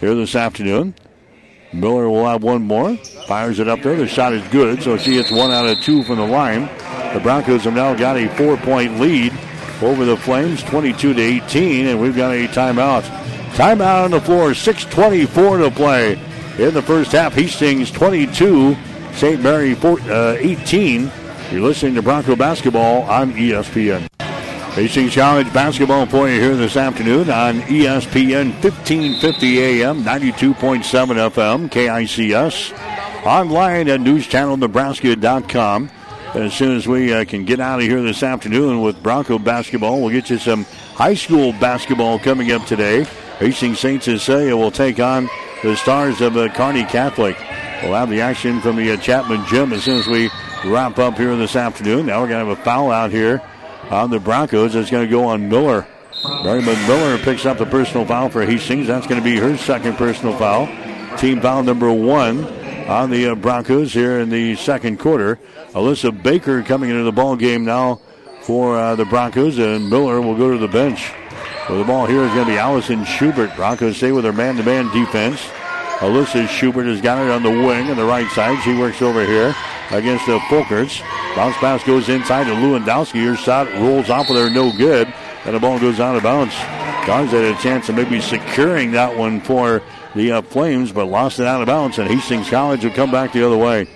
here this afternoon. Miller will have one more. Fires it up there. The shot is good, so she gets one out of two from the line. The Broncos have now got a four-point lead over the Flames, 22 to 18, and we've got a timeout. Timeout on the floor, 6:24 to play in the first half. Hastings 22, St. Mary 4, uh, 18. You're listening to Bronco basketball on ESPN. Hastings College basketball for you here this afternoon on ESPN 1550 AM, 92.7 FM, KICS. Online at newschannelnebraska.com. As soon as we uh, can get out of here this afternoon with Bronco basketball, we'll get you some high school basketball coming up today. Hastings St. Cecilia will take on the Stars of uh, Kearney Catholic. We'll have the action from the uh, Chapman Gym as soon as we wrap up here this afternoon. Now we're going to have a foul out here on the Broncos. It's going to go on Miller. Merriman Miller picks up the personal foul for Hastings. That's going to be her second personal foul. Team foul number one on the uh, Broncos here in the second quarter. Alyssa Baker coming into the ball game now for uh, the Broncos, and Miller will go to the bench. With the ball here is going to be Allison Schubert. Broncos stay with their man-to-man defense. Alyssa Schubert has got it on the wing on the right side. She works over here against the Folkers. Bounce pass goes inside to Lewandowski. Her shot rolls off of there, no good. And the ball goes out of bounds. Guards had a chance of maybe securing that one for the uh, Flames, but lost it out of bounds. And Hastings College will come back the other way.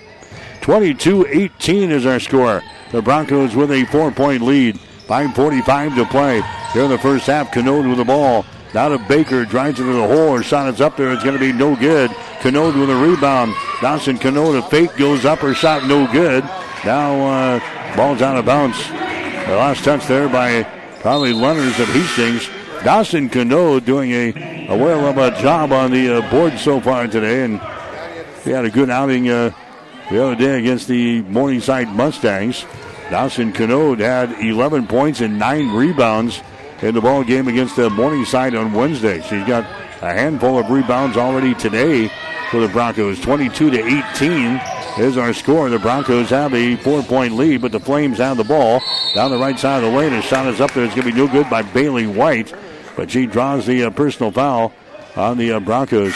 22-18 is our score. The Broncos with a four-point lead. 5.45 to play. Here in the first half, Canode with the ball. Now to Baker, drives into the hole. Her shot is up there. It's going to be no good. Canode with a rebound. Dawson Canode, a fake, goes up. Her shot no good. Now, uh, ball's out of bounds. The last touch there by probably Leonard's of Hastings. Dawson Canode doing a, a whale of a job on the uh, board so far today. And he had a good outing uh, the other day against the Morningside Mustangs. Dawson Canode had 11 points and 9 rebounds in the ball game against the Morningside on Wednesday. She's got a handful of rebounds already today for the Broncos. 22 to 18 is our score. The Broncos have a four-point lead, but the Flames have the ball down the right side of the lane. The shot is up there. It's going to be no good by Bailey White, but she draws the uh, personal foul on the uh, Broncos.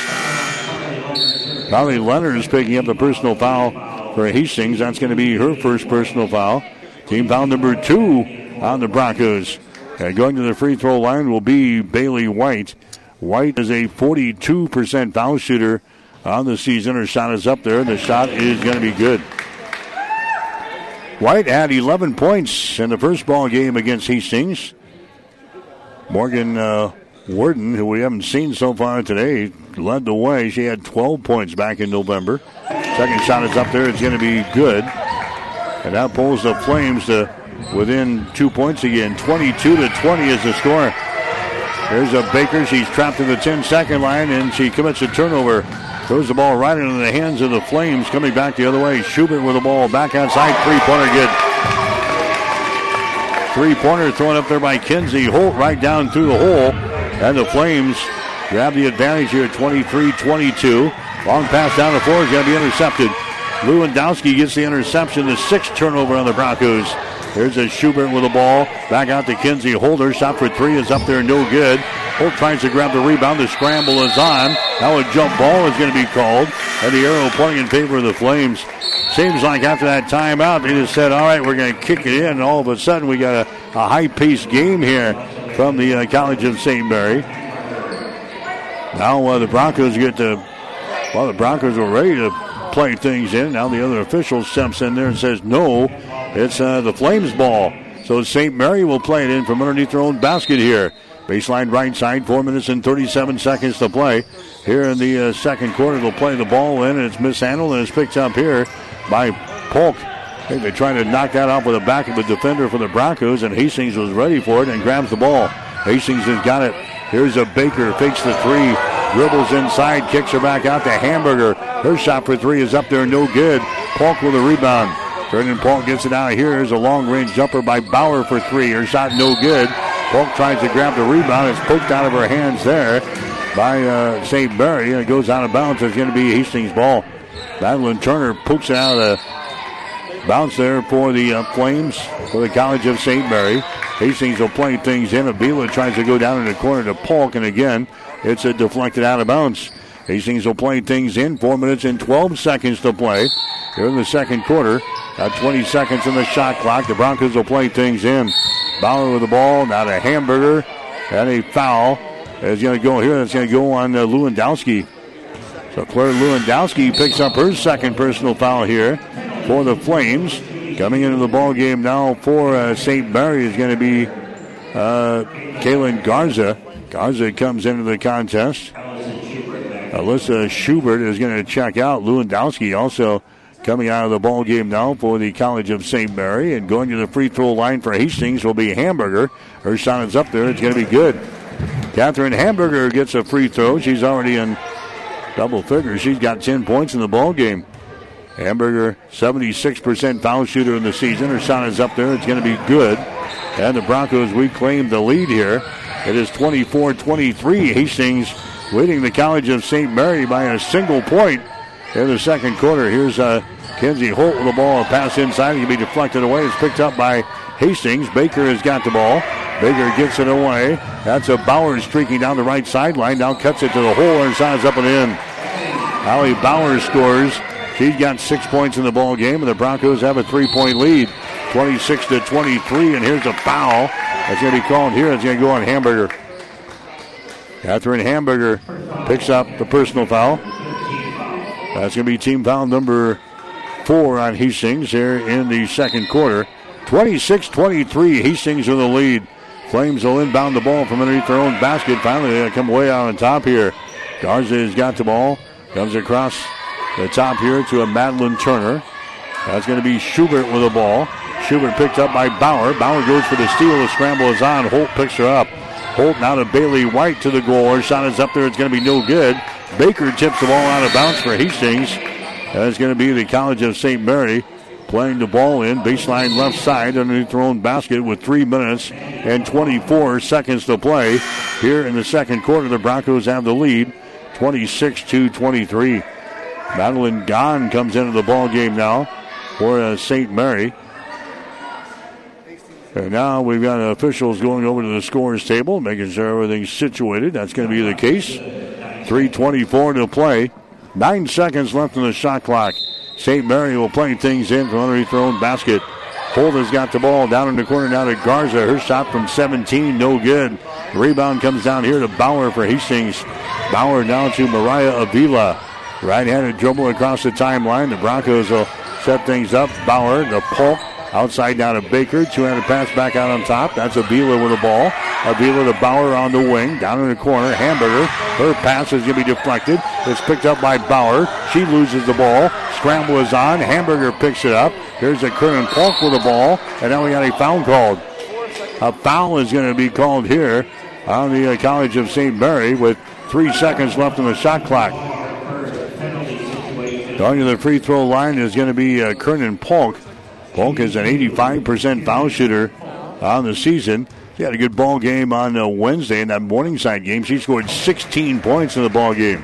Carly Leonard is picking up the personal foul for Hastings. That's going to be her first personal foul. Team foul number two on the Broncos. And going to the free throw line will be Bailey White White is a 42% foul shooter on the season. Her shot is up there, and the shot is going to be good. White had 11 points in the first ball game against Hastings. Morgan uh, Worden, who we haven't seen so far today, led the way. She had 12 points back in November. Second shot is up there. It's going to be good. And that pulls the Flames to within two points again. 22 to 20 is the score. There's a Baker. She's trapped in the 10 second line and she commits a turnover. Throws the ball right into the hands of the Flames. Coming back the other way. Schubert with the ball back outside. Three pointer good. Three pointer thrown up there by Kinsey Holt right down through the hole. And the Flames grab the advantage here 23 22. Long pass down the floor is going to be intercepted. Lewandowski gets the interception, the sixth turnover on the Broncos. Here's a Schubert with the ball. Back out to Kinsey Holder. Shot for three is up there, no good. Holt tries to grab the rebound. The scramble is on. Now a jump ball is going to be called. And the arrow pointing in favor of the Flames. Seems like after that timeout, they just said, all right, we're going to kick it in. And all of a sudden, we got a, a high-paced game here from the uh, College of St. Mary. Now uh, the Broncos get to, well, the Broncos were ready to play things in. Now the other official steps in there and says, no, it's uh, the Flames ball. So St. Mary will play it in from underneath their own basket here. Baseline right side, four minutes and 37 seconds to play. Here in the uh, second quarter, they'll play the ball in, and it's mishandled, and it's picked up here by Polk. I think they tried to knock that off with the back of the defender for the Broncos, and Hastings was ready for it and grabs the ball. Hastings has got it. Here's a Baker, fakes the three, dribbles inside, kicks her back out to Hamburger. Her shot for three is up there, no good. Polk with a rebound. Kernan Polk gets it out of here. Here's a long range jumper by Bauer for three. Her shot no good. Polk tries to grab the rebound. It's poked out of her hands there by uh, St. Mary. And it goes out of bounds. It's going to be Hastings' ball. Madeline Turner pokes it out of the bounce there for the uh, Flames for the College of St. Mary. Hastings will play things in. Avila tries to go down in the corner to Polk, and again, it's a deflected out of bounds. Hastings will play things in. Four minutes and 12 seconds to play here in the second quarter. Got 20 seconds in the shot clock. The Broncos will play things in. Bauer with the ball. Now to Hamburger. And a foul is going to go here. That's going to go on uh, Lewandowski. So Clara Lewandowski picks up her second personal foul here for the Flames. Coming into the ball game now for uh, St. Mary is going to be uh, Kaylin Garza. Garza comes into the contest. Alyssa Schubert is going to check out. Lewandowski also coming out of the ball game now for the College of St. Mary. And going to the free throw line for Hastings will be Hamburger. Her shot is up there. It's going to be good. Catherine Hamburger gets a free throw. She's already in double figures. She's got 10 points in the ball game. Hamburger, 76% foul shooter in the season. Her shot is up there. It's going to be good. And the Broncos reclaim the lead here. It is 24 23. Hastings leading the College of St. Mary by a single point in the second quarter. Here's uh, Kenzie Holt with the ball. A pass inside. It can be deflected away. It's picked up by Hastings. Baker has got the ball. Baker gets it away. That's a Bowers streaking down the right sideline. Now cuts it to the hole and signs up and in. Allie Bowers scores. She's got six points in the ball game, and the Broncos have a three-point lead, 26 to 23. And here's a foul that's going to be called here. It's going to go on Hamburger. Catherine Hamburger picks up the personal foul. That's going to be team foul number four on Hastings here in the second quarter. 26-23, Hastings in the lead. Flames will inbound the ball from underneath their own basket. Finally, they're going to come way out on top here. Garza has got the ball. Comes across the top here to a Madeline Turner. That's going to be Schubert with the ball. Schubert picked up by Bauer. Bauer goes for the steal. The scramble is on. Holt picks her up. Holt now to Bailey White to the goal. Her shot is up there. It's going to be no good. Baker tips the ball out of bounds for Hastings. That's going to be the College of St. Mary playing the ball in baseline left side underneath their own basket with three minutes and 24 seconds to play. Here in the second quarter, the Broncos have the lead 26 to 23. Madeline Gahn comes into the ball game now for uh, St. Mary. And now we've got officials going over to the scores table, making sure everything's situated. That's going to be the case. 3.24 to play. Nine seconds left in the shot clock. St. Mary will play things in from underneath their own basket. Holt has got the ball down in the corner now to Garza. Her shot from 17, no good. Rebound comes down here to Bauer for Hastings. Bauer down to Mariah Avila. Right-handed dribble across the timeline. The Broncos will set things up. Bauer, the Polk, outside down to Baker. Two-handed pass back out on top. That's Avila with the ball. Avila to Bauer on the wing. Down in the corner. Hamburger. Her pass is going to be deflected. It's picked up by Bauer. She loses the ball. Scramble is on. Hamburger picks it up. Here's a Kernan Polk with the ball. And now we got a foul called. A foul is going to be called here on the uh, College of St. Mary with three seconds left on the shot clock. Going to the free throw line is going to be uh, Kernan Polk. Polk is an 85% foul shooter on the season. She had a good ball game on uh, Wednesday in that Morningside game. She scored 16 points in the ball game.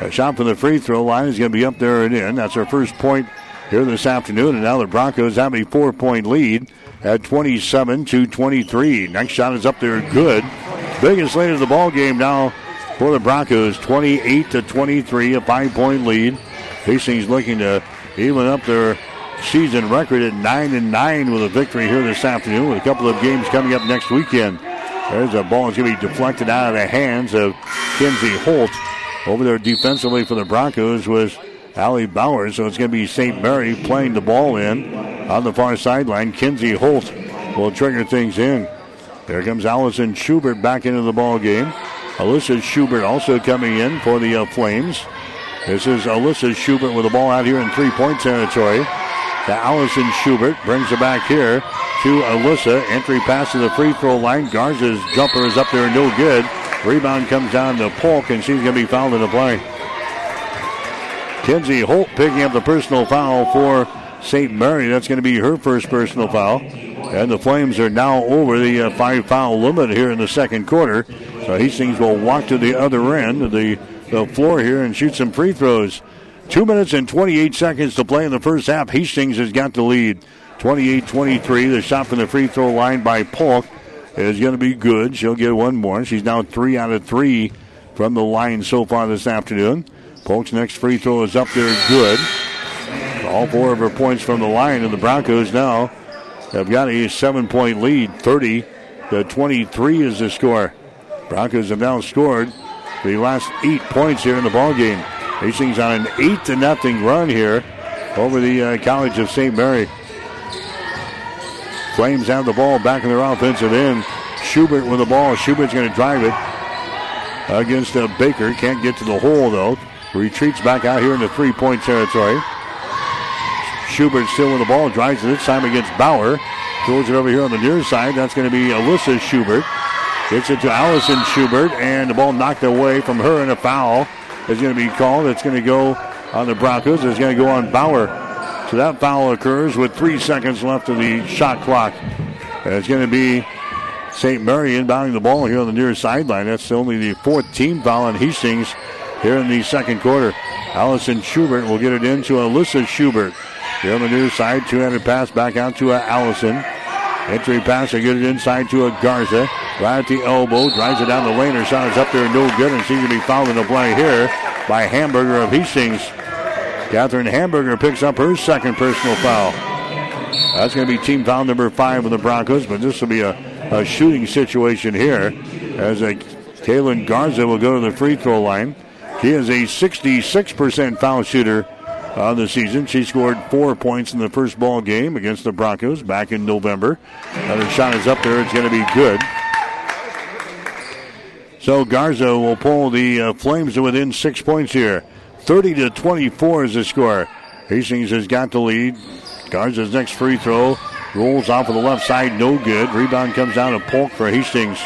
A shot from the free throw line is going to be up there and in. That's her first point here this afternoon. And now the Broncos have a four point lead at 27 to 23. Next shot is up there good. Biggest lead of the ball game now for the Broncos, 28 to 23, a five point lead. Hastings looking to even up their season record at 9 and 9 with a victory here this afternoon with a couple of games coming up next weekend. There's a ball that's going to be deflected out of the hands of Kinsey Holt. Over there defensively for the Broncos was Allie Bauer, so it's going to be St. Mary playing the ball in on the far sideline. Kinsey Holt will trigger things in. There comes Allison Schubert back into the ball game. Alyssa Schubert also coming in for the uh, Flames. This is Alyssa Schubert with the ball out here in three-point territory. To Allison Schubert brings it back here to Alyssa. Entry pass to the free throw line. Garza's jumper is up there, no good. Rebound comes down to Polk, and she's going to be fouled in the play. Kinsey Holt picking up the personal foul for St. Mary. That's going to be her first personal foul. And the Flames are now over the uh, five foul limit here in the second quarter. So Hastings will walk to the other end of the, the floor here and shoot some free throws. Two minutes and 28 seconds to play in the first half. Hastings has got the lead. 28 23. The shot from the free throw line by Polk is going to be good. She'll get one more. She's now three out of three from the line so far this afternoon. Polk's next free throw is up there, good. All four of her points from the line, and the Broncos now have got a seven point lead. 30 to 23 is the score. Broncos have now scored the last eight points here in the ball game. Hastings on an eight to nothing run here over the uh, College of St. Mary. Flames have the ball back in their offensive end. Schubert with the ball. Schubert's going to drive it against uh, Baker. Can't get to the hole though. Retreats back out here in the three-point territory. Schubert still with the ball. Drives it this time against Bauer. Throws it over here on the near side. That's going to be Alyssa Schubert. Gets it to Allison Schubert, and the ball knocked away from her, and a foul is going to be called. It's going to go on the Broncos. It's going to go on Bauer. So that foul occurs with three seconds left of the shot clock. And it's going to be St. Mary inbounding the ball here on the near sideline. That's only the fourth team foul on Hastings here in the second quarter. Allison Schubert will get it into Alyssa Schubert. Here on the near side, two-handed pass back out to Allison. Entry pass, they get it inside to a Garza. Right at the elbow, drives it down the lane. Her shot is up there, no good, and going to be fouled in the play here by Hamburger of Hastings. Catherine Hamburger picks up her second personal foul. That's going to be team foul number five of the Broncos, but this will be a, a shooting situation here as a Kaylin Garza will go to the free throw line. She is a 66% foul shooter on the season. She scored four points in the first ball game against the Broncos back in November. Another shot is up there. It's going to be good. So Garza will pull the uh, Flames within six points here. 30 to 24 is the score. Hastings has got the lead. Garza's next free throw rolls off of the left side, no good. Rebound comes down to Polk for Hastings.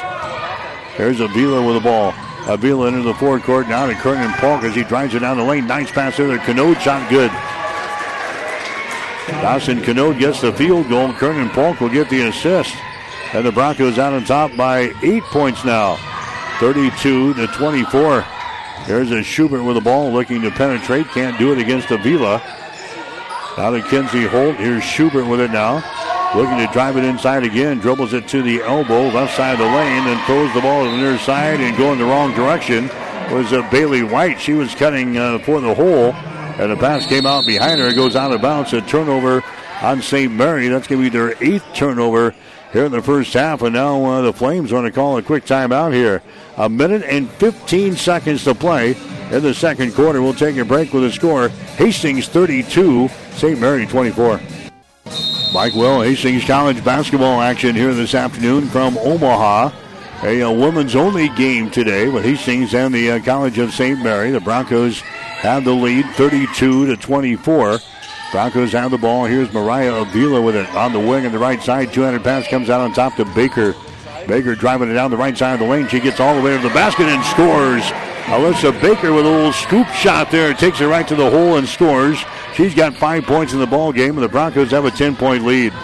There's Avila with the ball. Avila into the forecourt now to Kernan Polk as he drives it down the lane. Nice pass there. Canode shot good. Dawson Canode gets the field goal. Kernan Polk will get the assist. And the Broncos out on top by eight points now. 32 to 24. There's a Schubert with the ball looking to penetrate. Can't do it against Avila. Now to Kinsey Holt. Here's Schubert with it now. Looking to drive it inside again. Dribbles it to the elbow, left side of the lane, and throws the ball to the near side and going the wrong direction. Was uh, Bailey White. She was cutting uh, for the hole. And the pass came out behind her. It goes out of bounds. A turnover on St. Mary. That's going to be their eighth turnover here in the first half, and now uh, the Flames want to call a quick timeout here. A minute and 15 seconds to play in the second quarter. We'll take a break with a score Hastings 32, St. Mary 24. Mike Will, Hastings College basketball action here this afternoon from Omaha. A, a women's only game today with Hastings and the uh, College of St. Mary. The Broncos have the lead 32 to 24. Broncos have the ball. Here's Mariah Avila with it on the wing on the right side. 200 pass comes out on top to Baker. Baker driving it down the right side of the lane. She gets all the way to the basket and scores. Alyssa Baker with a little scoop shot there. Takes it right to the hole and scores. She's got five points in the ball game, and the Broncos have a 10 point lead.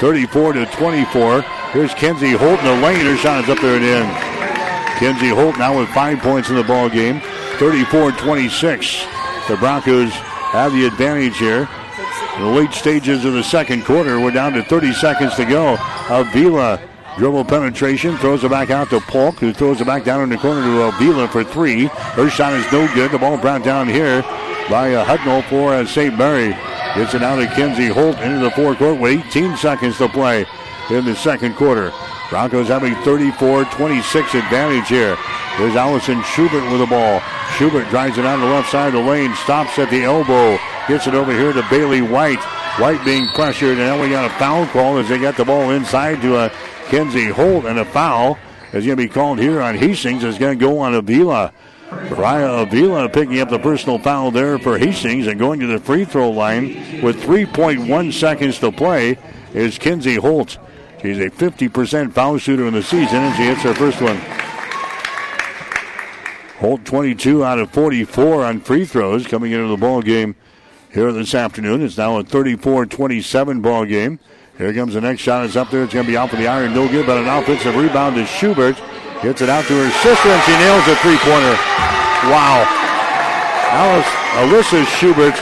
34 to 24. Here's Kenzie Holt in the lane. Her shot is up there and in. Kenzie Holt now with five points in the ball game. 34 26. The Broncos have the advantage here. The late stages of the second quarter, we're down to 30 seconds to go. Avila dribble penetration, throws it back out to Polk, who throws it back down in the corner to Avila for three. Her shot is no good. The ball brought down here by uh, Hudnall for uh, St. Mary. Gets it out to Kenzie Holt into the forecourt with 18 seconds to play in the second quarter. Broncos having 34-26 advantage here. There's Allison Schubert with the ball. Schubert drives it on the left side of the lane, stops at the elbow, gets it over here to Bailey White. White being pressured, and now we got a foul call as they got the ball inside to a uh, Kenzie Holt, and a foul is going to be called here on Hastings. Is going to go on Avila. Mariah Avila picking up the personal foul there for Hastings and going to the free throw line with 3.1 seconds to play is Kenzie Holt. She's a 50% foul shooter in the season, and she hits her first one. Holt 22 out of 44 on free throws coming into the ball game here this afternoon. It's now a 34-27 ball game. Here comes the next shot. It's up there. It's going to be out for the iron. No good, but an offensive rebound to Schubert. Gets it out to her sister, and she nails a three-pointer. Wow. Alice, Alyssa Schubert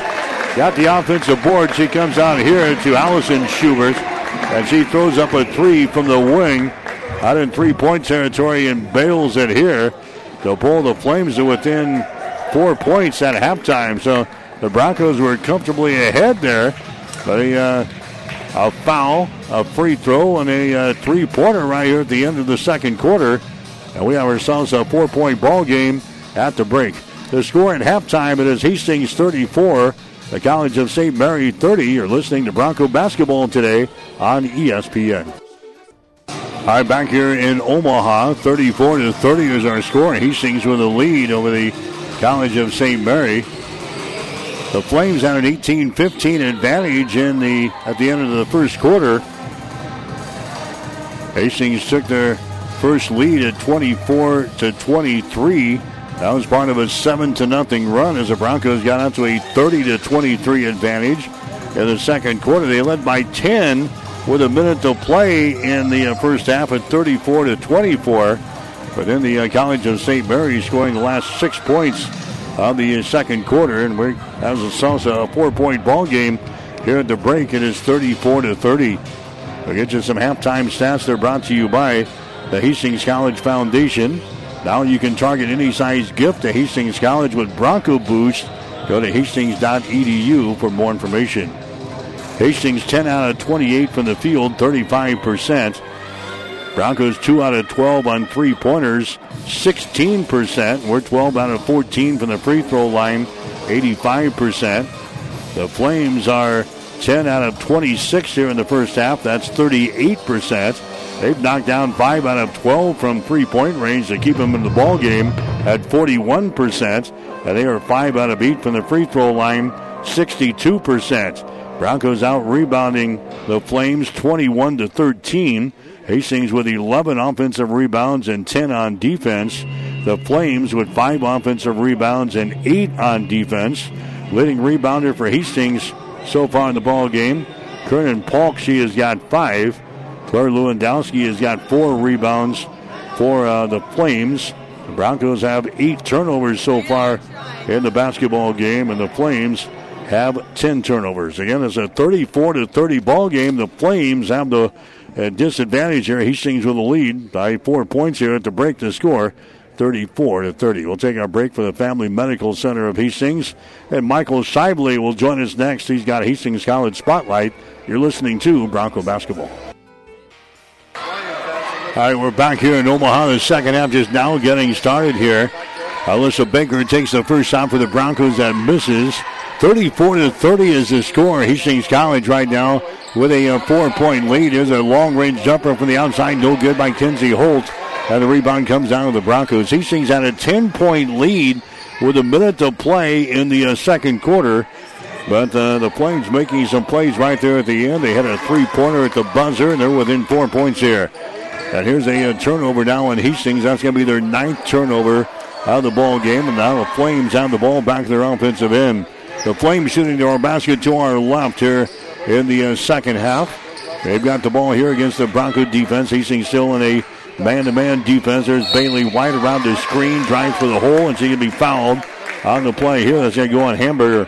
got the offensive board. She comes out here to Allison Schubert, and she throws up a three from the wing out in three-point territory and bails it here to pull the Flames to within four points at halftime. So the Broncos were comfortably ahead there, but a, uh, a foul, a free throw, and a uh, three-pointer right here at the end of the second quarter. And we have ourselves a four-point ball game at the break. The score at halftime it is Hastings 34, the College of St. Mary 30. You're listening to Bronco basketball today on ESPN. All right, back here in Omaha, 34 to 30 is our score. Hastings with a lead over the College of St. Mary. The Flames had an 18-15 advantage in the at the end of the first quarter. Hastings took their first lead at 24 to 23. That was part of a seven to nothing run as the Broncos got out to a 30 to 23 advantage in the second quarter. They led by 10 with a minute to play in the uh, first half at 34 to 24. But then the uh, College of St. Mary scoring the last six points of the uh, second quarter, and we that was a salsa a four-point ball game here at the break. It is 34 to 30. We'll get you some halftime stats. They're brought to you by the Hastings College Foundation. Now you can target any size gift to Hastings College with Bronco Boost. Go to hastings.edu for more information. Hastings 10 out of 28 from the field, 35%. Broncos 2 out of 12 on three pointers, 16%. We're 12 out of 14 from the free throw line, 85%. The Flames are 10 out of 26 here in the first half. That's 38%. They've knocked down 5 out of 12 from three point range to keep them in the ball game at 41%. And they are 5 out of 8 from the free throw line, 62%. Broncos out rebounding the Flames 21 to 13. Hastings with 11 offensive rebounds and 10 on defense. The Flames with 5 offensive rebounds and 8 on defense. Leading rebounder for Hastings so far in the ball game. Kernan Polk, she has got 5. Clara Lewandowski has got 4 rebounds for uh, the Flames. The Broncos have 8 turnovers so far in the basketball game, and the Flames have 10 turnovers. Again, it's a 34 to 30 ball game. The Flames have the uh, disadvantage here. Hastings with the lead by four points here at the break to score. 34 to 30. We'll take our break for the Family Medical Center of Hastings. And Michael Shively will join us next. He's got Hastings College Spotlight. You're listening to Bronco Basketball. All right, we're back here in Omaha. The second half just now getting started here. Alyssa Baker takes the first shot for the Broncos that misses. 34 to 30 is the score. Hastings College right now with a uh, four-point lead. There's a long-range jumper from the outside, no good by Kenzie Holt. And the rebound comes down to the Broncos. Hastings had a 10-point lead with a minute to play in the uh, second quarter. But uh, the Flames making some plays right there at the end. They had a three-pointer at the buzzer, and they're within four points here. And here's a, a turnover now on Hastings. That's going to be their ninth turnover out of the ball game. And now the Flames have the ball back to their offensive end. The Flames shooting to our basket to our left here in the uh, second half. They've got the ball here against the Bronco defense. Hastings still in a man-to-man defense. There's Bailey White around the screen, drives for the hole, and she can be fouled on the play here. That's going to go on Hamburger.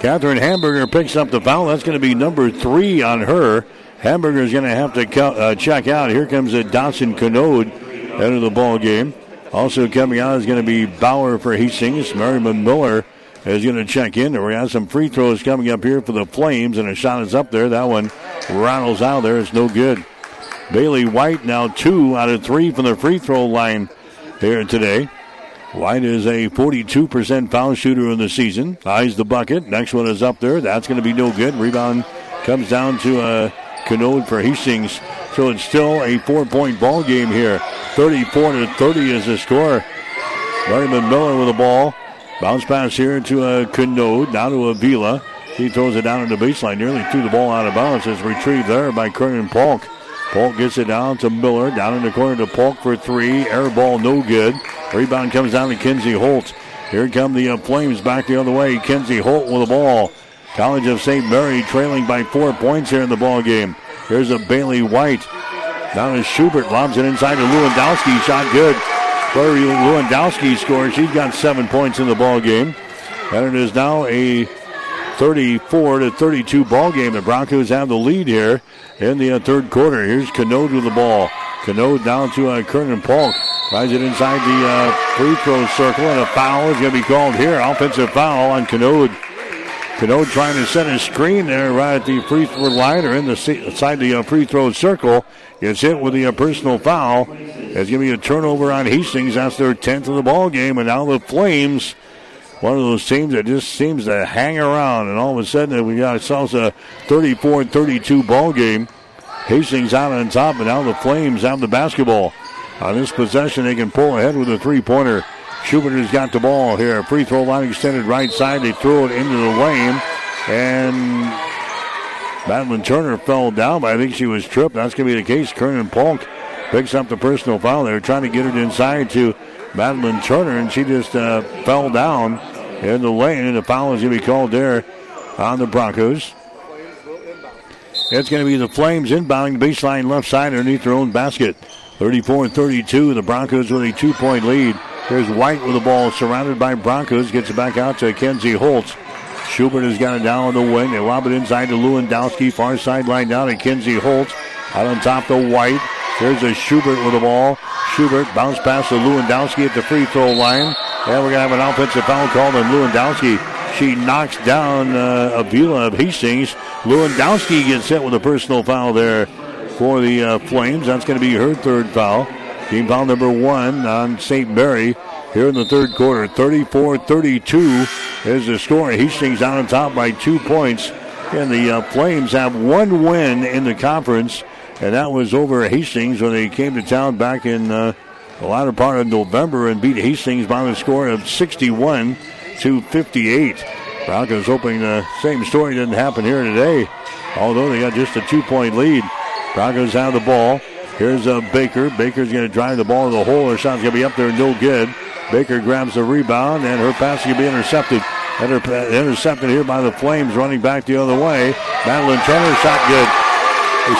Catherine Hamburger picks up the foul. That's going to be number three on her. Hamburger is going to have to co- uh, check out. Here comes a Dawson Canode out of the ball game. Also coming out is going to be Bauer for Hastings. Merriman Miller is going to check in. We have some free throws coming up here for the Flames, and a shot is up there. That one rattles out there. It's no good. Bailey White now two out of three from the free throw line here today. White is a 42% foul shooter in the season. Eyes the bucket. Next one is up there. That's going to be no good. Rebound comes down to a Canode for Hastings. So it's still a four-point ball game here. 34 to 30 is the score. Merriman Miller with the ball. Bounce pass here to a Canode. Now to Avila. He throws it down in the baseline. Nearly threw the ball out of bounds. It's retrieved there by Kernan Polk. Polk gets it down to Miller. Down in the corner to Polk for three. Air ball no good. Rebound comes down to Kenzie Holt. Here come the uh, Flames back the other way. Kenzie Holt with the ball. College of St. Mary trailing by four points here in the ball game. Here's a Bailey White. Down to Schubert. Lobs it inside to Lewandowski. Shot good. Where Lewandowski scores. She's got seven points in the ball game. And it is now a 34 to 32 ball game. The Broncos have the lead here in the uh, third quarter. Here's Canode with the ball. Canode down to uh, Kernan Polk. Tries it inside the uh, free throw circle, and a foul is going to be called here. Offensive foul on Canode. Canode trying to set a screen there right at the free throw line or in the side the uh, free throw circle. Gets hit with the uh, personal foul. It's going to be a turnover on Hastings. That's their 10th of the ball game. And now the Flames, one of those teams that just seems to hang around. And all of a sudden, we got ourselves a 34 32 ball game. Hastings out on top, and now the Flames have the basketball. On this possession, they can pull ahead with a three pointer. Schubert has got the ball here. Free throw line extended right side. They throw it into the lane. And Madeline Turner fell down, but I think she was tripped. That's going to be the case. Kernan Polk picks up the personal foul. They trying to get it inside to Madeline Turner, and she just uh, fell down in the lane. And the foul is going to be called there on the Broncos. It's going to be the Flames inbounding baseline left side underneath their own basket. 34 32. The Broncos with a two point lead. Here's White with the ball surrounded by Broncos. Gets it back out to Kenzie Holtz. Schubert has got it down on the wing. They lob it inside to Lewandowski. Far sideline down to Kenzie Holtz. Out on top to White. There's a Schubert with the ball. Schubert bounce pass to Lewandowski at the free throw line. And we're going to have an offensive foul called on Lewandowski. She knocks down uh, Avila of Hastings. Lewandowski gets hit with a personal foul there for the uh, Flames. That's going to be her third foul. Team foul number one on St. Mary here in the third quarter. 34 32 is the score. Hastings out on top by two points. And the uh, Flames have one win in the conference, and that was over Hastings when they came to town back in uh, the latter part of November and beat Hastings by the score of 61 to 58. Broncos hoping the same story didn't happen here today, although they got just a two point lead. Broncos have the ball. Here's uh, Baker. Baker's going to drive the ball to the hole. Her shot's going to be up there, no good. Baker grabs the rebound, and her pass will be intercepted. Inter- intercepted here by the Flames, running back the other way. Madeline Turner shot good.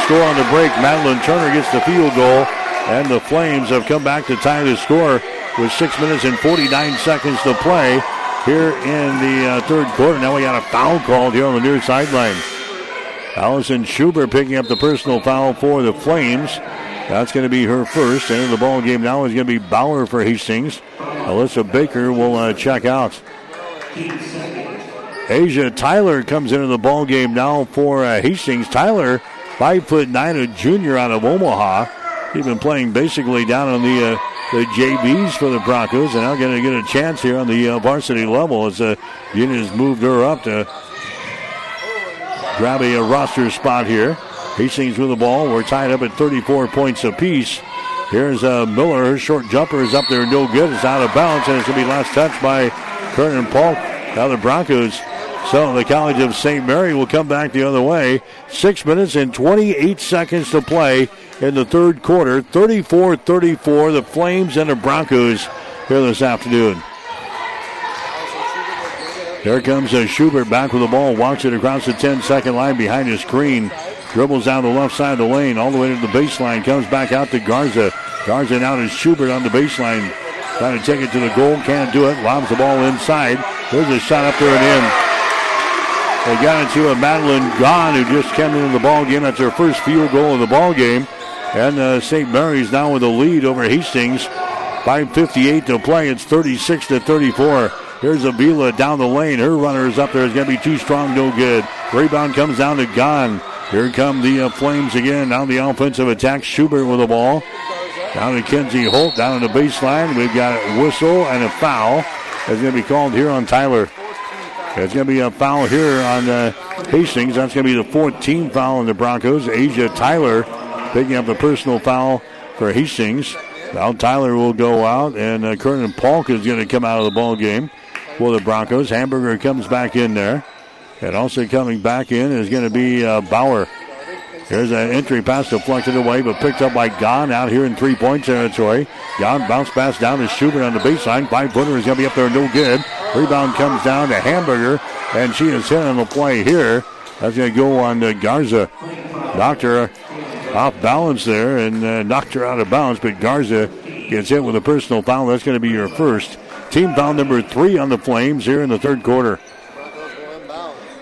Score on the break. Madeline Turner gets the field goal, and the Flames have come back to tie the score with six minutes and 49 seconds to play here in the uh, third quarter. Now we got a foul called here on the near sideline. Allison Schubert picking up the personal foul for the Flames. That's going to be her first. And in the ball game now is going to be Bauer for Hastings. Alyssa Baker will uh, check out. Asia Tyler comes into the ball game now for uh, Hastings. Tyler Five foot nine, a junior out of Omaha. He's been playing basically down on the uh, the JVs for the Broncos, and now going to get a chance here on the uh, varsity level as the uh, has moved her up to grab a, roster spot here. Hastings with the ball. We're tied up at 34 points apiece. Here's uh, Miller. Her short jumper is up there, no good. It's out of bounds, and it's going to be last touch by Kernan Polk. Now the Broncos. So the College of St. Mary will come back the other way. Six minutes and 28 seconds to play in the third quarter. 34 34, the Flames and the Broncos here this afternoon. Here comes a Schubert back with the ball, walks it across the 10 second line behind his screen. Dribbles down the left side of the lane, all the way to the baseline. Comes back out to Garza. Garza now to Schubert on the baseline. Trying to take it to the goal. Can't do it. Lobs the ball inside. There's a shot up there and in. They got it to a Madeline Gahn who just came into the ball game. That's her first field goal of the ball game. And uh, St. Mary's now with a lead over Hastings. 5.58 to play. It's 36 to 34. Here's Avila down the lane. Her runner is up there. It's going to be too strong, no good. Rebound comes down to Gahn. Here come the uh, Flames again. Now the offensive attack. Schubert with the ball. Down to Kenzie Hoyt. Down on the baseline. We've got a whistle and a foul. That's going to be called here on Tyler. It's going to be a foul here on uh, Hastings. That's going to be the 14th foul on the Broncos. Asia Tyler picking up the personal foul for Hastings. Now Tyler will go out, and uh, Kernan Polk is going to come out of the ball game for the Broncos. Hamburger comes back in there. And also coming back in is going to be uh, Bauer. Here's an entry pass deflected away, but picked up by Gahn out here in three point territory. Gahn bounce pass down to Schubert on the baseline. Five footer is going to be up there, no good. Rebound comes down to Hamburger, and she is hit on the play here. That's going to go on to Garza. Her off balance there and uh, knocked her out of bounds, but Garza gets hit with a personal foul. That's going to be your first. Team foul number three on the Flames here in the third quarter.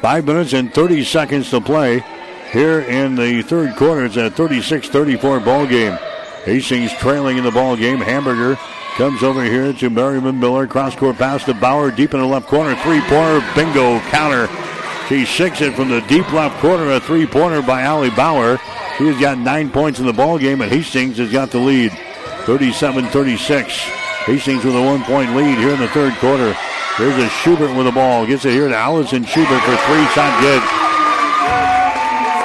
Five minutes and 30 seconds to play here in the third quarter. It's a 36-34 ball game. Hastings trailing in the ball game. Hamburger comes over here to Merriman Miller. Cross court pass to Bauer deep in the left corner. Three pointer bingo counter. She six it from the deep left corner. A three pointer by Allie Bauer. He has got nine points in the ball game, and Hastings has got the lead, 37-36. Hastings with a one-point lead here in the third quarter. There's a Schubert with the ball. Gets it here to Allison Schubert for three. Shot good.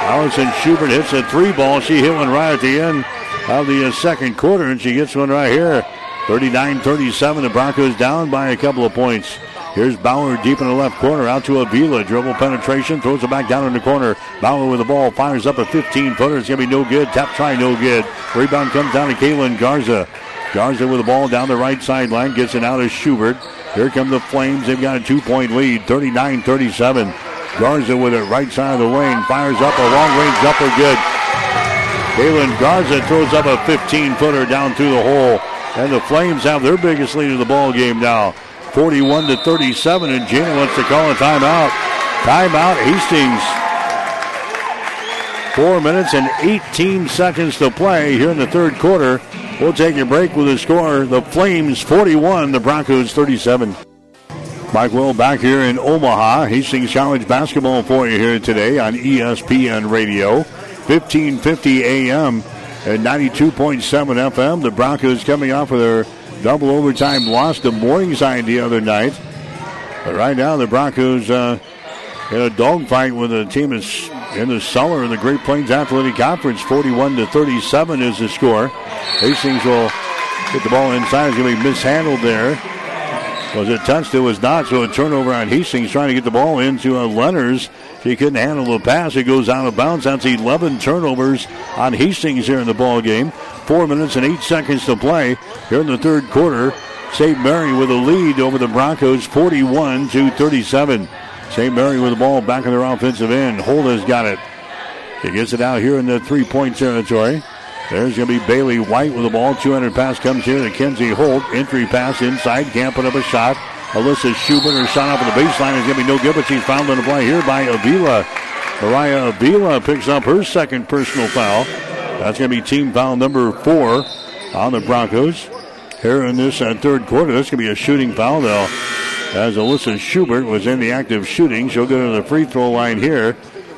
Allison Schubert hits a three ball. She hit one right at the end of the uh, second quarter, and she gets one right here. 39-37. The Broncos down by a couple of points. Here's Bauer deep in the left corner, out to Avila. Dribble penetration, throws it back down in the corner. Bauer with the ball, fires up a 15 footer. It's going to be no good. Tap try, no good. Rebound comes down to Kaylin Garza. Garza with the ball down the right sideline, gets it out of Schubert. Here come the Flames. They've got a two point lead, 39 37. Garza with it right side of the lane, fires up a long range upper good. Kaylin Garza throws up a 15 footer down through the hole. And the Flames have their biggest lead of the ball game now. 41 to 37, and Gina wants to call a timeout. Timeout, Hastings. Four minutes and 18 seconds to play here in the third quarter. We'll take a break with the score. The Flames 41, the Broncos 37. Mike Will back here in Omaha. Hastings College basketball for you here today on ESPN Radio. 1550 AM and 92.7 FM. The Broncos coming off of their double overtime loss to Morningside the other night. But right now, the Broncos uh, in a dogfight with a team that's in the cellar in the Great Plains Athletic Conference. 41 to 37 is the score. Hastings will get the ball inside. It's going to be mishandled there. Was it touched? It was not. So a turnover on Hastings trying to get the ball into uh, Leonard's. He couldn't handle the pass. It goes out of bounds. That's 11 turnovers on Hastings here in the ball game. Four minutes and eight seconds to play here in the third quarter. St. Mary with a lead over the Broncos, 41 to 37. St. Mary with the ball back in their offensive end. Holda's got it. He gets it out here in the three-point territory. There's going to be Bailey White with the ball. 200 pass comes here to Kenzie Hoyt. Entry pass inside. Can't put up a shot. Alyssa Schubert, her shot off of the baseline is going to be no good, but she's fouled on the play here by Avila. Mariah Avila picks up her second personal foul. That's going to be team foul number four on the Broncos. Here in this uh, third quarter, that's going to be a shooting foul, though. As Alyssa Schubert was in the act of shooting, she'll go to the free throw line here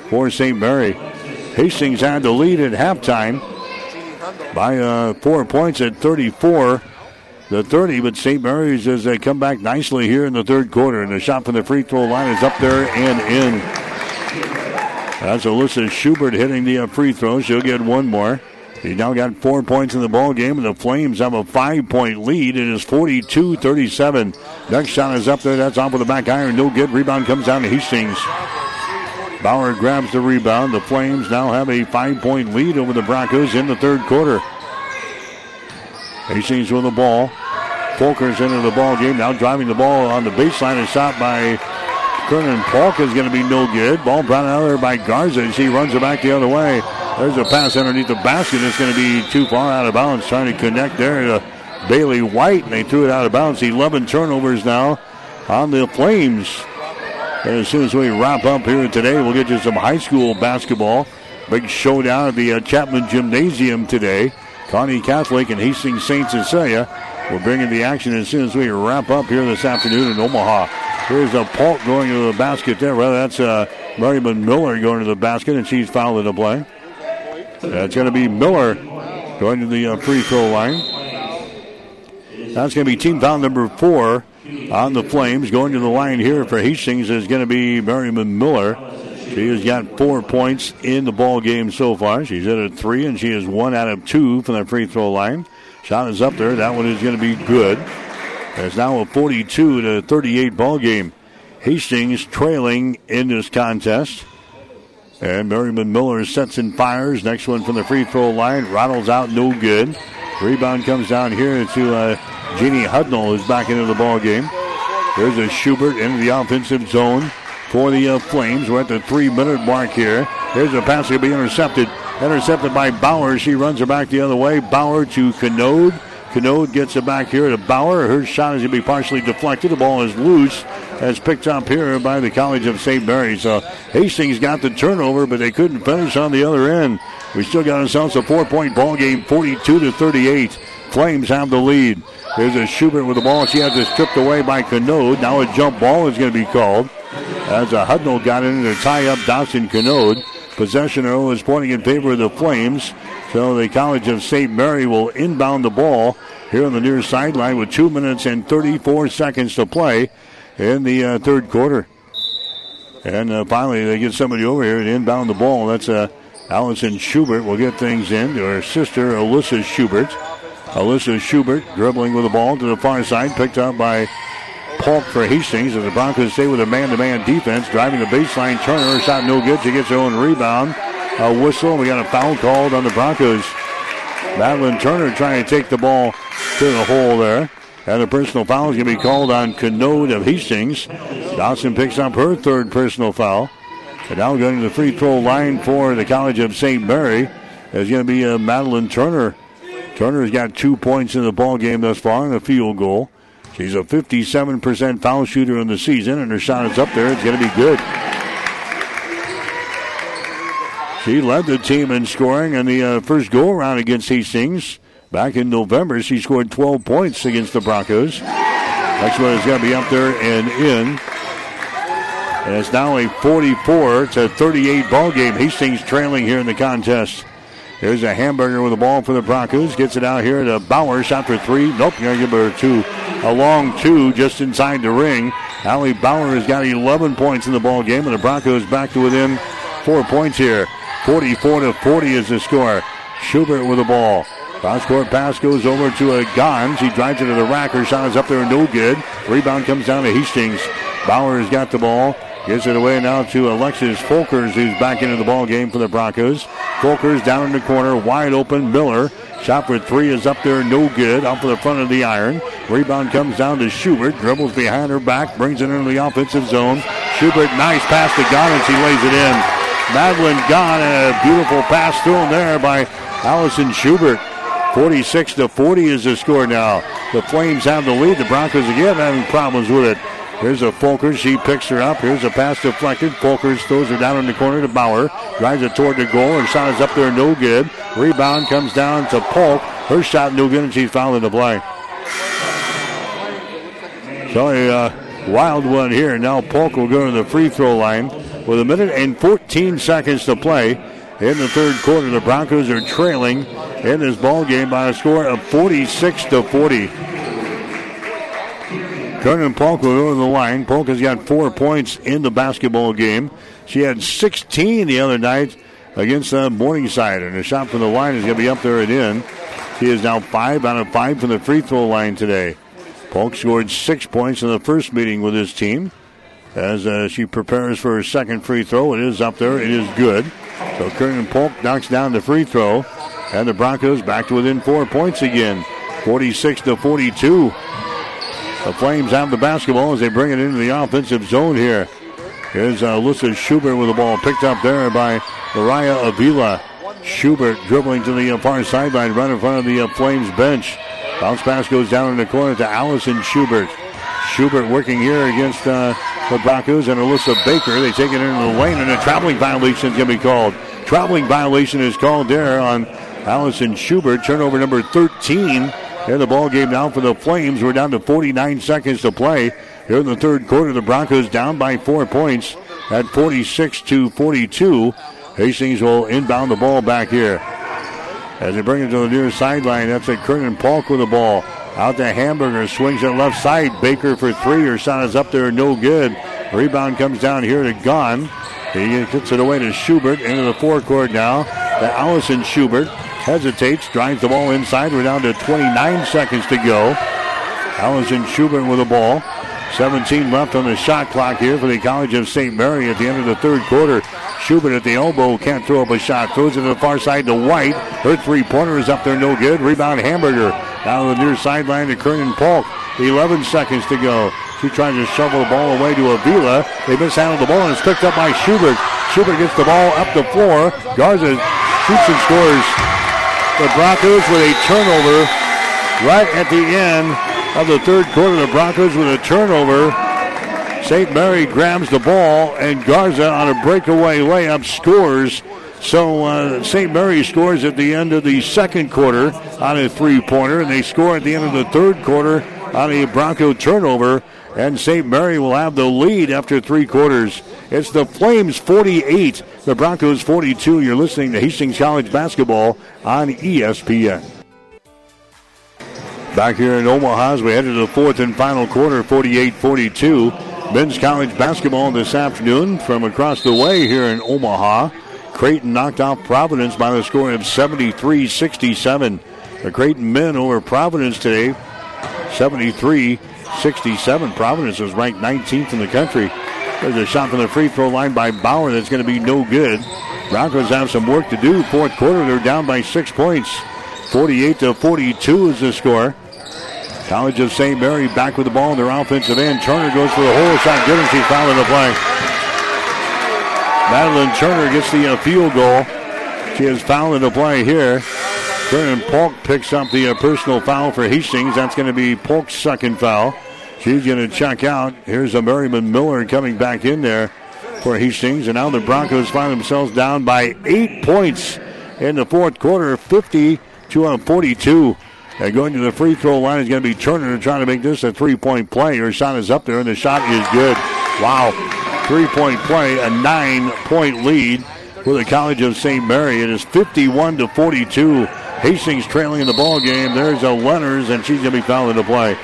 for St. Mary. Hastings had the lead at halftime by uh, four points at 34 the 30, but St. Mary's as they come back nicely here in the third quarter. And the shot from the free throw line is up there and in. That's Alyssa Schubert hitting the uh, free throw. She'll get one more. He now got four points in the ball game, and the Flames have a five-point lead. It is 42-37. Next shot is up there. That's off with the back iron. No good. Rebound comes down to Hastings. Bauer grabs the rebound. The Flames now have a five-point lead over the Broncos in the third quarter. Hastings with the ball. Folkers into the ball game. Now driving the ball on the baseline. A shot by Kernan Polk is going to be no good. Ball brought out there by Garza as he runs it back the other way. There's a pass underneath the basket. It's going to be too far out of bounds. Trying to connect there to Bailey White, and they threw it out of bounds. 11 turnovers now on the Flames. And as soon as we wrap up here today, we'll get you some high school basketball. Big showdown at the uh, Chapman Gymnasium today. Kearney Catholic and Hastings St. Cecilia will bring in the action as soon as we wrap up here this afternoon in Omaha. Here's a Polk going to the basket there. Well, that's uh, Merriman Miller going to the basket, and she's fouled in the play. That's going to be Miller going to the uh, free throw line. That's going to be team foul number four on the Flames. Going to the line here for Hastings is going to be Merriman Miller. She has got four points in the ball game so far. She's at a three, and she is one out of two from the free throw line. Shot is up there. That one is going to be good. It's now a 42 to 38 ball game. Hastings trailing in this contest. And Merriman Miller sets and fires. Next one from the free throw line. Rattles out, no good. Rebound comes down here to uh, Jeannie Hudnall, is back into the ball game. There's a Schubert into the offensive zone for the uh, Flames. We're at the three minute mark here. There's a pass to be intercepted. Intercepted by Bauer. She runs her back the other way. Bauer to Canode. Canode gets it back here to Bauer. Her shot is going to be partially deflected. The ball is loose. As picked up here by the College of St. Mary's. So Hastings got the turnover, but they couldn't finish on the other end. We still got ourselves a four-point ball game, 42 to 38. Flames have the lead. There's a Schubert with the ball. She has it stripped away by Canode. Now a jump ball is going to be called. As a Hudnall got in to tie up Dawson Canode. Possession arrow is pointing in favor of the Flames. So the College of St. Mary will inbound the ball here on the near sideline with 2 minutes and 34 seconds to play in the uh, third quarter. And uh, finally, they get somebody over here to inbound the ball. That's uh, Allison Schubert will get things in to her sister, Alyssa Schubert. Alyssa Schubert dribbling with the ball to the far side, picked up by Polk for Hastings as the Broncos stay with a man-to-man defense, driving the baseline. Turner shot no good. She gets her own rebound. A whistle. We got a foul called on the Broncos. Madeline Turner trying to take the ball to the hole there. And a personal foul is going to be called on Canode of Hastings. Dawson picks up her third personal foul. And now going to the free throw line for the College of St. Mary is going to be uh, Madeline Turner. Turner's got two points in the ball game thus far and a field goal. She's a 57% foul shooter in the season, and her shot is up there. It's going to be good. She led the team in scoring in the uh, first go around against Hastings. Back in November, she scored 12 points against the Broncos. Next one is going to be up there and in. And it's now a 44 to 38 ball game. Hastings trailing here in the contest. There's a hamburger with the ball for the Broncos. Gets it out here to Bauer. Shot for three. Nope, going to give her two. A long two just inside the ring. Allie Bauer has got 11 points in the ball game, and the Broncos back to within four points here. 44 to 40 is the score. Schubert with the ball. Cross court pass goes over to a Gons. He drives it to the rack. Her shot is up there, no good. Rebound comes down to Hastings. Bauer has got the ball. Gives it away now to Alexis Folkers, who's back into the ball game for the Broncos. Folkers down in the corner, wide open. Miller. Shot for three is up there, no good. Off of the front of the iron. Rebound comes down to Schubert. Dribbles behind her back, brings it into the offensive zone. Schubert, nice pass to Gons. He lays it in. Madeline Gahn, a beautiful pass thrown there by Allison Schubert. 46 to 40 is the score now. The Flames have the lead. The Broncos again having problems with it. Here's a Folkers. She picks her up. Here's a pass deflected. Folkers throws her down in the corner to Bauer. Drives it toward the goal. Her shot is up there, no good. Rebound comes down to Polk. Her shot no good, and she's fouled in the play. So a uh, wild one here. Now Polk will go to the free throw line with a minute and 14 seconds to play. in the third quarter. The Broncos are trailing in this ball game by a score of 46 to 40. Kernan Polk will go to the line. Polk has got four points in the basketball game. She had 16 the other night against uh, Morningside, and a shot from the line is going to be up there and in. She is now five out of five from the free throw line today. Polk scored six points in the first meeting with his team. As uh, she prepares for her second free throw, it is up there. It is good. So Kernan Polk knocks down the free throw, and the Broncos back to within four points again, 46 to 42. The Flames have the basketball as they bring it into the offensive zone here. Here's uh, Alyssa Schubert with the ball picked up there by Mariah Avila. Schubert dribbling to the uh, far sideline right in front of the uh, Flames bench. Bounce pass goes down in the corner to Allison Schubert. Schubert working here against uh, the Broncos and Alyssa Baker. They take it into the lane and a traveling violation is going to be called. Traveling violation is called there on Allison Schubert. Turnover number 13 in the ball game now for the Flames. We're down to 49 seconds to play here in the third quarter. The Broncos down by four points at 46 to 42. Hastings will inbound the ball back here. As they bring it to the near sideline, that's a Kernan Polk with the ball. Out to Hamburger, swings it left side. Baker for three. Her shot is up there, no good. Rebound comes down here to Gahn. He gets it away to Schubert into the forecourt now. To Allison Schubert hesitates, drives the ball inside. We're down to 29 seconds to go. Allison Schubert with the ball. 17 left on the shot clock here for the College of St. Mary at the end of the third quarter. Schubert at the elbow can't throw up a shot. Throws it to the far side to White. Her three pointer is up there, no good. Rebound Hamburger. Down the near sideline to Kernan Polk. 11 seconds to go. She tries to shovel the ball away to Avila. They mishandled the ball and it's picked up by Schubert. Schubert gets the ball up the floor. Garza shoots and scores. The Broncos with a turnover right at the end of the third quarter. The Broncos with a turnover. St. Mary grabs the ball, and Garza on a breakaway layup scores. So uh, St. Mary scores at the end of the second quarter on a three pointer, and they score at the end of the third quarter on a Bronco turnover. And St. Mary will have the lead after three quarters. It's the Flames 48, the Broncos 42. You're listening to Hastings College basketball on ESPN. Back here in Omaha as we head to the fourth and final quarter, 48 42. Men's college basketball this afternoon from across the way here in Omaha. Creighton knocked off Providence by the score of 73 67. The Creighton men over Providence today, 73 67. Providence is ranked 19th in the country. There's a shot from the free throw line by Bauer that's going to be no good. Broncos have some work to do. Fourth quarter, they're down by six points. 48 to 42 is the score. College of St. Mary back with the ball in their offensive end. Turner goes for the hole shot. Good, and she's in the play. Madeline Turner gets the uh, field goal. She has fouled in the play here. Kernan Polk picks up the uh, personal foul for Hastings. That's going to be Polk's second foul. She's going to check out. Here's a Merriman Miller coming back in there for Hastings. And now the Broncos find themselves down by eight points in the fourth quarter, 50 to 42. And going to the free throw line is going to be Turner trying to make this a three point play. Her shot is up there, and the shot is good. Wow. Three point play, a nine point lead for the College of St. Mary. It is 51 to 42. Hastings trailing in the ball game. There's a Lenners, and she's going to be fouled in the play.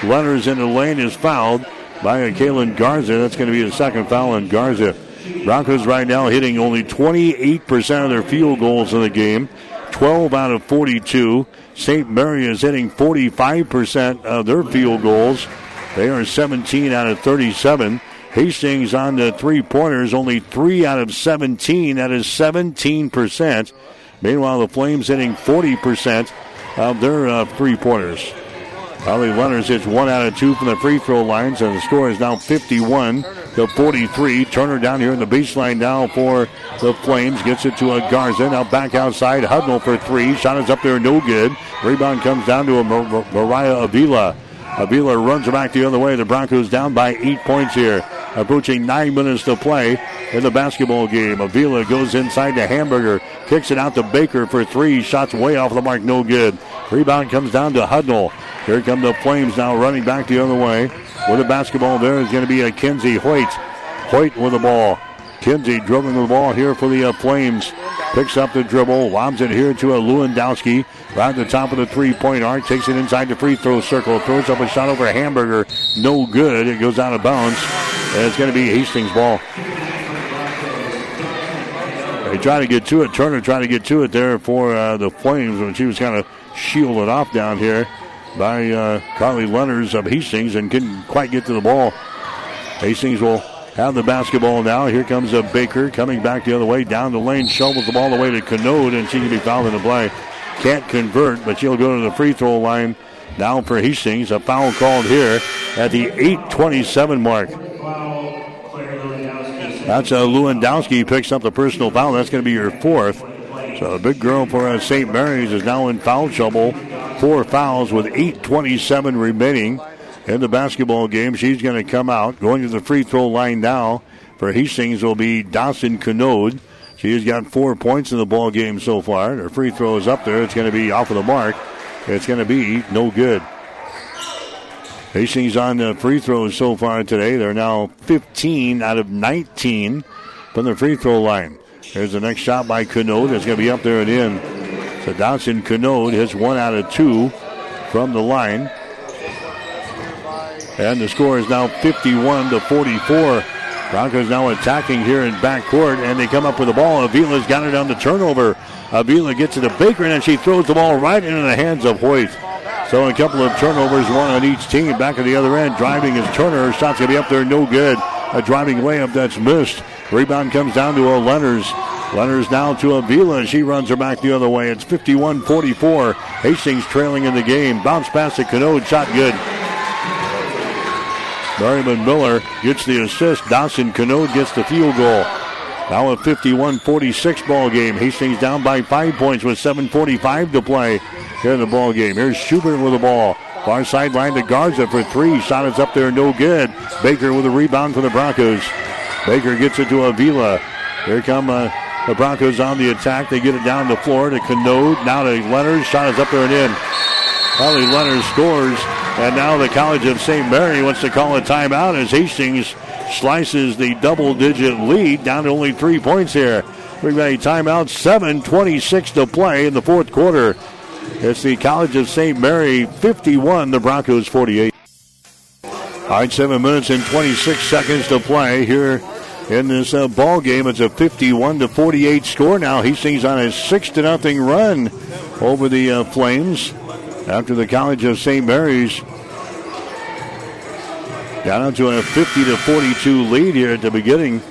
Lenners in the lane is fouled by a Kaylin Garza. That's going to be the second foul on Garza. Broncos right now hitting only 28% of their field goals in the game, 12 out of 42. St. Mary is hitting 45% of their field goals. They are 17 out of 37. Hastings on the three pointers, only 3 out of 17. That is 17%. Meanwhile, the Flames hitting 40% of their uh, three pointers. Holly Lenners hits one out of two from the free throw lines, and the score is now 51 to 43. Turner down here in the baseline now for the Flames. Gets it to a Garza. Now back outside. Hudnall for three. Shot is up there, no good. Rebound comes down to a Mar- Mariah Avila. Avila runs back the other way. The Broncos down by eight points here. Approaching nine minutes to play in the basketball game. Avila goes inside to Hamburger. Kicks it out to Baker for three. Shots way off the mark, no good. Rebound comes down to Hudnall. Here come the Flames now running back the other way. With the basketball there is going to be a Kenzie Hoyt. Hoyt with the ball. Kenzie dribbling the ball here for the uh, Flames. picks up the dribble, lobs it here to a Lewandowski. Right at the top of the three-point arc, takes it inside the free throw circle, throws up a shot over a hamburger. No good. It goes out of bounds. And it's going to be Hastings ball. They try to get to it. Turner tried to get to it there for uh, the Flames when she was kind of shielded off down here by uh, Carly Leonards of Hastings and couldn't quite get to the ball. Hastings will have the basketball now. Here comes a Baker coming back the other way down the lane, shovels the ball away to Canode, and she can be fouled in the play. Can't convert, but she'll go to the free throw line now for Hastings. A foul called here at the 8:27 mark. That's uh, Lewandowski picks up the personal foul. That's going to be your fourth. So the big girl for uh, St. Mary's is now in foul trouble. Four fouls with 8:27 remaining in the basketball game. She's going to come out. Going to the free throw line now for Hastings will be Dawson Canode. She has got four points in the ball game so far. Her free throw is up there. It's going to be off of the mark. It's going to be no good. Hastings on the free throws so far today. They're now 15 out of 19 from the free throw line. Here's the next shot by Canode. It's going to be up there and in. So Dawson Canode hits one out of two from the line. And the score is now 51 to 44. Broncos now attacking here in backcourt, and they come up with the ball. Avila's got it on the turnover. Avila gets it to Baker, and she throws the ball right into the hands of Hoyt. So a couple of turnovers, one on each team. Back at the other end, driving is Turner. Shot's going to be up there, no good. A driving layup that's missed. Rebound comes down to a Leonards. Leonards now to Avila. And she runs her back the other way. It's 51-44. Hastings trailing in the game. Bounce pass to Canode. Shot good. Merriman Miller gets the assist. Dawson Canode gets the field goal. Now a 51-46 ball game. Hastings down by five points with 7.45 to play here in the ball game. Here's Schubert with the ball. Far sideline to Garza for three. Shot is up there, no good. Baker with a rebound for the Broncos. Baker gets it to Avila. Here come uh, the Broncos on the attack. They get it down the floor to Canode. Now to Leonard. Shot is up there and in. Holly Leonard scores. And now the College of St. Mary wants to call a timeout as Hastings slices the double digit lead down to only three points here. We've got a timeout, 7.26 to play in the fourth quarter. It's the College of St. Mary 51, the Broncos 48. All right, seven minutes and 26 seconds to play here in this uh, ball game. It's a 51 to 48 score now. Hastings on a six to nothing run over the uh, Flames after the College of St. Mary's got to a 50 to 42 lead here at the beginning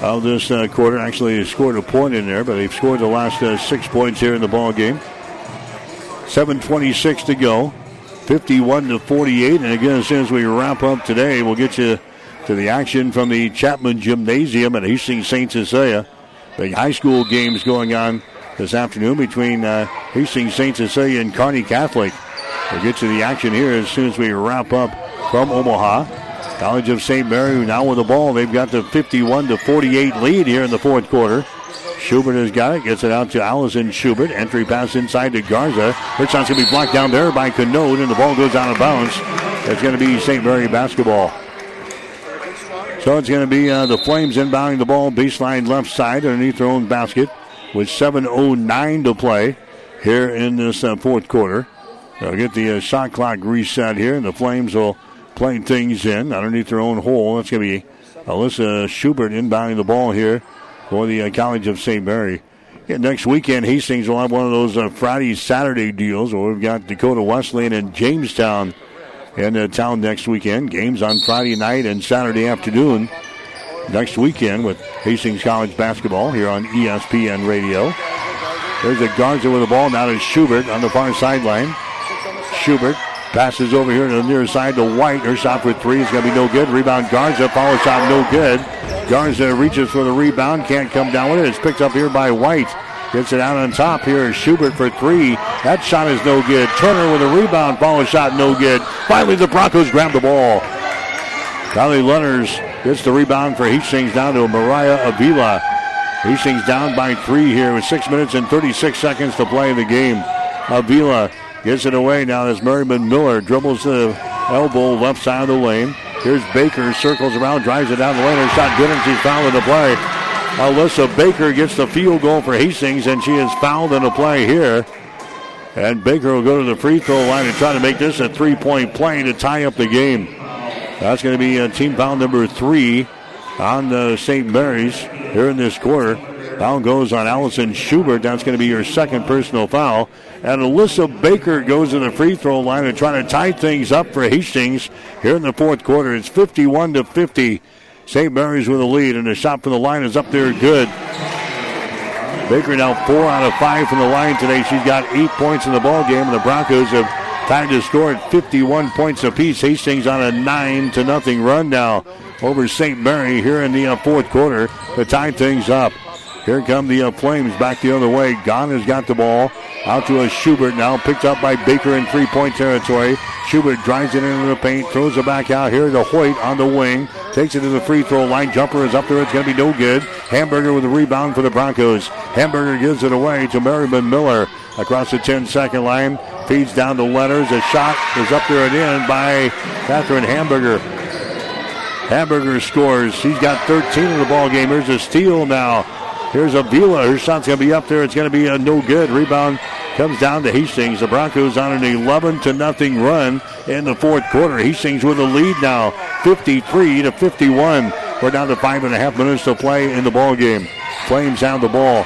of this uh, quarter. Actually, scored a point in there, but they've scored the last uh, six points here in the ball game. 7:26 to go, 51 to 48. And again, as soon as we wrap up today, we'll get you to the action from the Chapman Gymnasium at Hastings St. Cecilia. The high school games going on this afternoon between uh, Hastings St. Cecilia and Kearney Catholic. We'll get to the action here as soon as we wrap up from Omaha. College of St. Mary now with the ball. They've got the 51 to 48 lead here in the fourth quarter. Schubert has got it, gets it out to Allison Schubert. Entry pass inside to Garza. Her shot's going to be blocked down there by Canode, and the ball goes out of bounds. It's going to be St. Mary basketball. So it's going to be uh, the Flames inbounding the ball baseline left side underneath their own basket with 7.09 to play here in this uh, fourth quarter. They'll get the uh, shot clock reset here, and the Flames will play things in underneath their own hole. That's going to be Alyssa Schubert inbounding the ball here for the uh, College of St. Mary. Yeah, next weekend, Hastings will have one of those uh, Friday, Saturday deals where we've got Dakota Wesleyan and Jamestown in town next weekend. Games on Friday night and Saturday afternoon next weekend with Hastings College basketball here on ESPN Radio. There's a Garza with the ball now to Schubert on the far sideline. Schubert passes over here to the near side to White. Her shot for three is going to be no good. Rebound Garza. Follow shot no good. Garza reaches for the rebound. Can't come down with it. It's picked up here by White. Gets it out on top here. Schubert for three. That shot is no good. Turner with a rebound. Follow shot no good. Finally, the Broncos grab the ball. Kylie Leonards gets the rebound for Hastings down to Mariah Avila. Hastings down by three here with six minutes and 36 seconds to play in the game. Avila gets it away now as Merriman Miller dribbles the elbow left side of the lane. Here's Baker, circles around, drives it down the lane. Her shot good, and she's fouled in the play. Alyssa Baker gets the field goal for Hastings, and she is fouled in a play here. And Baker will go to the free throw line and try to make this a three point play to tie up the game. That's going to be uh, team foul number three on the St. Mary's here in this quarter. Foul goes on Allison Schubert. That's going to be your second personal foul. And Alyssa Baker goes to the free throw line and trying to tie things up for Hastings here in the fourth quarter. It's 51 to 50. St. Mary's with a lead, and the shot from the line is up there good. Baker now four out of five from the line today. She's got eight points in the ball game, and the Broncos have tied to score at 51 points apiece. Hastings on a nine to nothing run now over St. Mary here in the uh, fourth quarter to tie things up. Here come the uh, Flames back the other way. Gahn has got the ball. Out to a Schubert now, picked up by Baker in three point territory. Schubert drives it into the paint, throws it back out here to Hoyt on the wing. Takes it to the free throw line. Jumper is up there. It's going to be no good. Hamburger with a rebound for the Broncos. Hamburger gives it away to Merriman Miller across the 10 second line. Feeds down to Letters. A shot is up there and in by Catherine Hamburger. Hamburger scores. He's got 13 in the ball game. Here's a steal now Here's Avila. Her shot's going to be up there. It's going to be a no good. Rebound comes down to Hastings. The Broncos on an 11 to nothing run in the fourth quarter. Hastings with a lead now, 53 to 51. We're down to five and a half minutes to play in the ball game. Flames have the ball.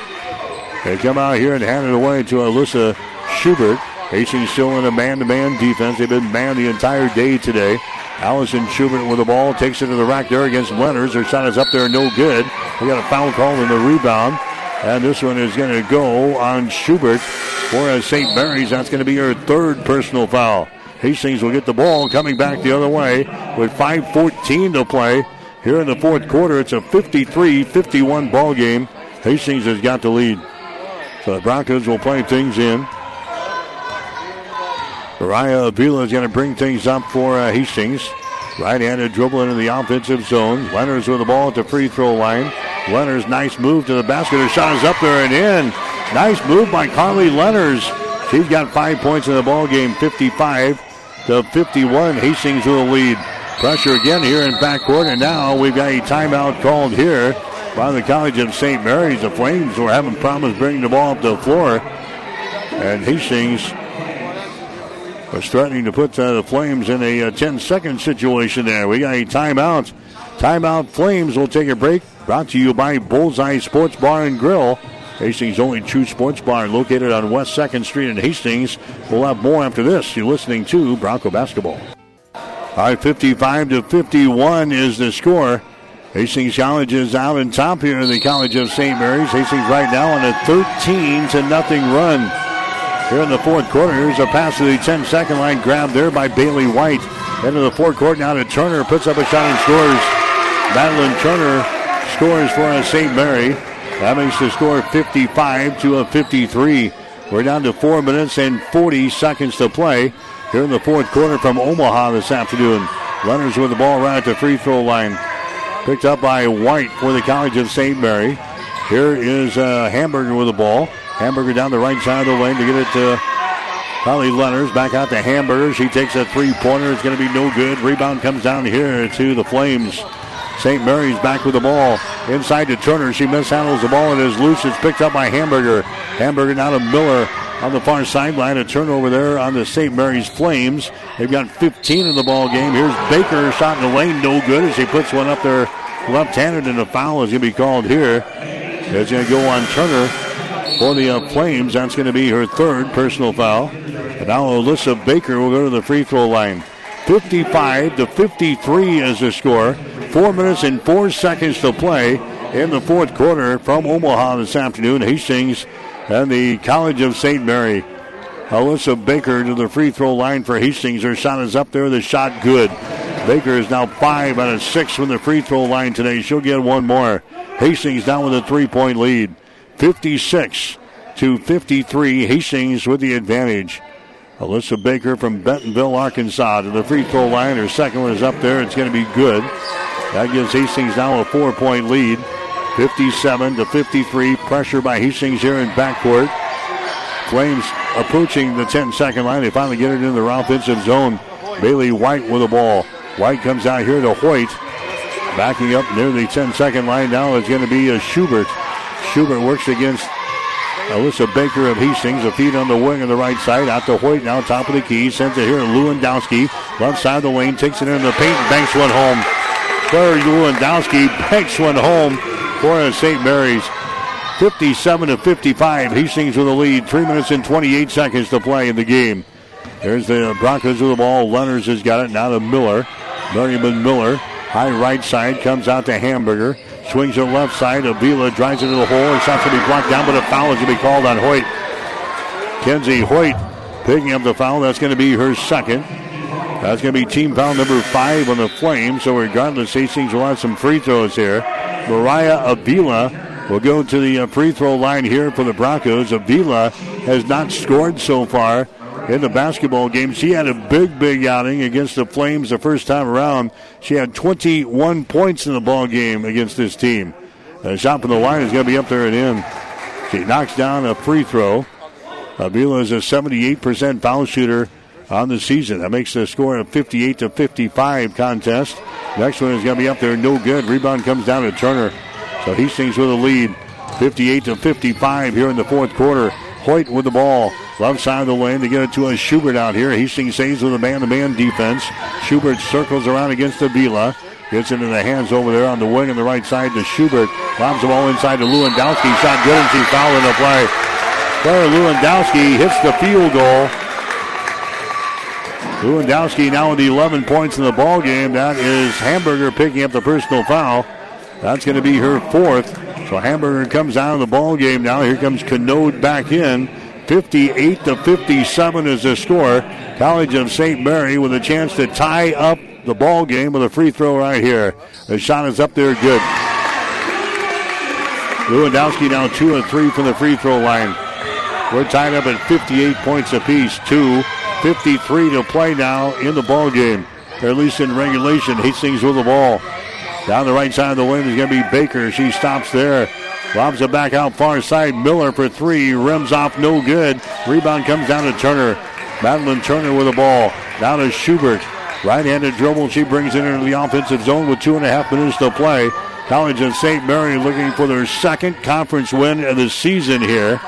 They come out here and hand it away to Alyssa Schubert. Hastings still in a man-to-man defense. They've been man the entire day today. Allison Schubert with the ball takes it to the rack there against Leonard. Her shot is up there, no good. We got a foul call in the rebound. And this one is going to go on Schubert for St. Mary's. That's going to be her third personal foul. Hastings will get the ball coming back the other way with 5.14 to play. Here in the fourth quarter, it's a 53 51 ball game. Hastings has got the lead. So the Broncos will play things in. Mariah Avila is going to bring things up for uh, Hastings. Right-handed dribble into the offensive zone. Leonard's with the ball at the free throw line. Leonard's nice move to the basket. Her shot is up there and in. Nice move by Carly Leonard's. She's got five points in the ball game, 55 to 51. Hastings with a lead. Pressure again here in backcourt, and now we've got a timeout called here by the College of St. Mary's. The Flames were having problems bringing the ball up the floor, and Hastings was threatening to put uh, the Flames in a uh, 10 second situation there. We got a timeout. Timeout Flames will take a break. Brought to you by Bullseye Sports Bar and Grill. Hastings' only true sports bar located on West 2nd Street in Hastings. We'll have more after this. You're listening to Bronco Basketball. All right, 55 to 51 is the score. Hastings College is out in top here in the College of St. Mary's. Hastings right now on a 13 to nothing run. Here in the fourth quarter, here's a pass to the 10 second line, grabbed there by Bailey White. Into the fourth quarter now to Turner, puts up a shot and scores. Madeline Turner scores for St. Mary. That makes the score 55 to a 53. We're down to four minutes and 40 seconds to play here in the fourth quarter from Omaha this afternoon. Runners with the ball right at the free throw line. Picked up by White for the College of St. Mary. Here is uh, Hamburger with the ball. Hamburger down the right side of the lane to get it to Holly Leonard. Back out to Hamburger. She takes a three pointer. It's going to be no good. Rebound comes down here to the Flames. St. Mary's back with the ball. Inside to Turner. She mishandles the ball and is loose. It's picked up by Hamburger. Hamburger now to Miller on the far sideline. A turnover there on the St. Mary's Flames. They've got 15 in the ball game. Here's Baker. Shot in the lane. No good as he puts one up there left-handed and a foul is going to be called here. It's going to go on Turner for the uh, Flames. That's going to be her third personal foul. And now Alyssa Baker will go to the free throw line. 55 to 53 is the score. Four minutes and four seconds to play in the fourth quarter from Omaha this afternoon. Hastings and the College of St. Mary. Alyssa Baker to the free throw line for Hastings. Her shot is up there. The shot good. Baker is now five out of six from the free throw line today. She'll get one more. Hastings down with a three point lead. 56 to 53. Hastings with the advantage. Alyssa Baker from Bentonville, Arkansas to the free throw line. Her second one is up there. It's going to be good. That gives Hastings now a four point lead. 57 to 53. Pressure by Hastings here in backcourt. Flames approaching the 10 second line. They finally get it in the offensive zone. Bailey White with the ball. White comes out here to Hoyt. Backing up near the 10 second line now is going to be a Schubert. Schubert works against Alyssa Baker of Hastings. A feed on the wing on the right side. Out to Hoyt now, top of the key. Sends it here to Lewandowski. Left side of the lane. Takes it into the paint. Banks one home. Claire Lewandowski banks one home for St. Mary's. 57 to 55. Hastings with the lead. Three minutes and 28 seconds to play in the game. There's the Broncos with the ball. Leonard has got it now to Miller. Merriman Miller. High right side comes out to Hamburger. Swings to left side. Avila drives into the hole. His shot's to be blocked down, but a foul is going to be called on Hoyt. Kenzie Hoyt picking up the foul. That's going to be her second. That's going to be team foul number five on the Flames. So regardless, Hastings will have some free throws here. Mariah Avila will go to the uh, free throw line here for the Broncos. Avila has not scored so far in the basketball game. She had a big, big outing against the Flames the first time around. She had 21 points in the ball game against this team. The shot from the line is going to be up there and in. She knocks down a free throw. Avila is a 78% foul shooter on the season. That makes the score a 58 to 55 contest. Next one is going to be up there, no good. Rebound comes down to Turner. So Hastings with a lead, 58 to 55 here in the fourth quarter. Hoyt with the ball. Left side of the lane. to get it to a Schubert out here. Hastings saves with a man-to-man defense. Schubert circles around against Avila. Gets it into the hands over there on the wing on the right side to Schubert. Lobs the ball inside to Lewandowski. Shot good and she's fouled in the play. Claire Lewandowski hits the field goal. Lewandowski now with 11 points in the ball game. That is Hamburger picking up the personal foul. That's going to be her fourth. So Hamburger comes out of the ball game now. Here comes Canode back in. 58 to 57 is the score. College of St. Mary with a chance to tie up the ball game with a free throw right here. The shot is up there, good. Lewandowski now two and three from the free throw line. We're tied up at 58 points apiece. Two, 53 to play now in the ball game, or at least in regulation. Hastings with the ball. Down the right side of the wing is going to be Baker. She stops there. Lobs it back out far side. Miller for three. Rims off, no good. Rebound comes down to Turner. Madeline Turner with the ball. Down to Schubert. Right-handed dribble. She brings it into the offensive zone with two and a half minutes to play. College of St. Mary looking for their second conference win of the season here.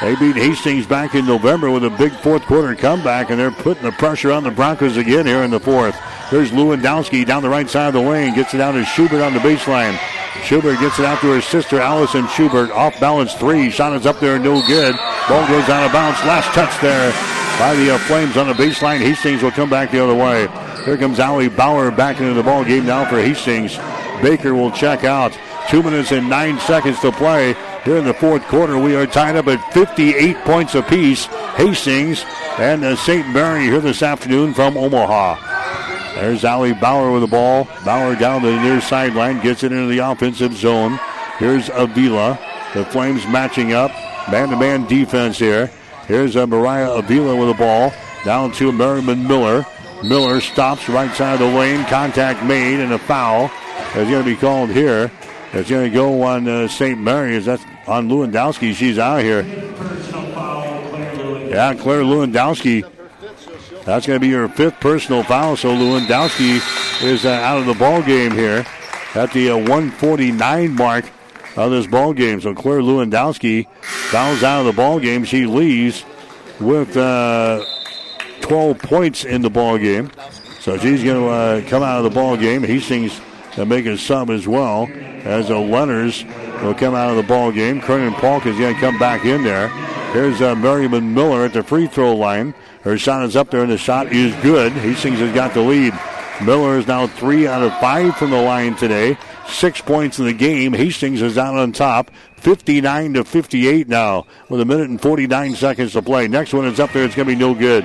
They beat Hastings back in November with a big fourth quarter comeback, and they're putting the pressure on the Broncos again here in the fourth. There's Lewandowski down the right side of the lane, gets it down to Schubert on the baseline. Schubert gets it out to her sister Allison Schubert. Off balance three. Shot is up there, no good. Ball goes out of bounds. Last touch there by the uh, Flames on the baseline. Hastings will come back the other way. Here comes Allie Bauer back into the ball game now for Hastings. Baker will check out. Two minutes and nine seconds to play here in the fourth quarter. We are tied up at 58 points apiece. Hastings and uh, St. Mary here this afternoon from Omaha. There's Allie Bauer with the ball. Bauer down the near sideline, gets it into the offensive zone. Here's Avila. The Flames matching up. Man-to-man defense here. Here's uh, Mariah Avila with the ball. Down to Merriman Miller. Miller stops right side of the lane. Contact made and a foul is going to be called here. It's going to go on uh, St. Mary's. That's on Lewandowski. She's out here. Yeah, Claire Lewandowski. That's going to be her fifth personal foul. So Lewandowski is uh, out of the ball game here at the uh, 149 mark of this ball game. So Claire Lewandowski fouls out of the ball game. She leaves with uh, 12 points in the ball game. So she's going to uh, come out of the ball game. Hastings make a sub as well as the Leonards will come out of the ball game. Kernan Polk is going to come back in there. Here's uh, Merriman Miller at the free throw line. Her shot is up there, and the shot is good. Hastings has got the lead. Miller is now three out of five from the line today. Six points in the game. Hastings is out on top. 59 to 58 now with a minute and 49 seconds to play. Next one is up there. It's going to be no good.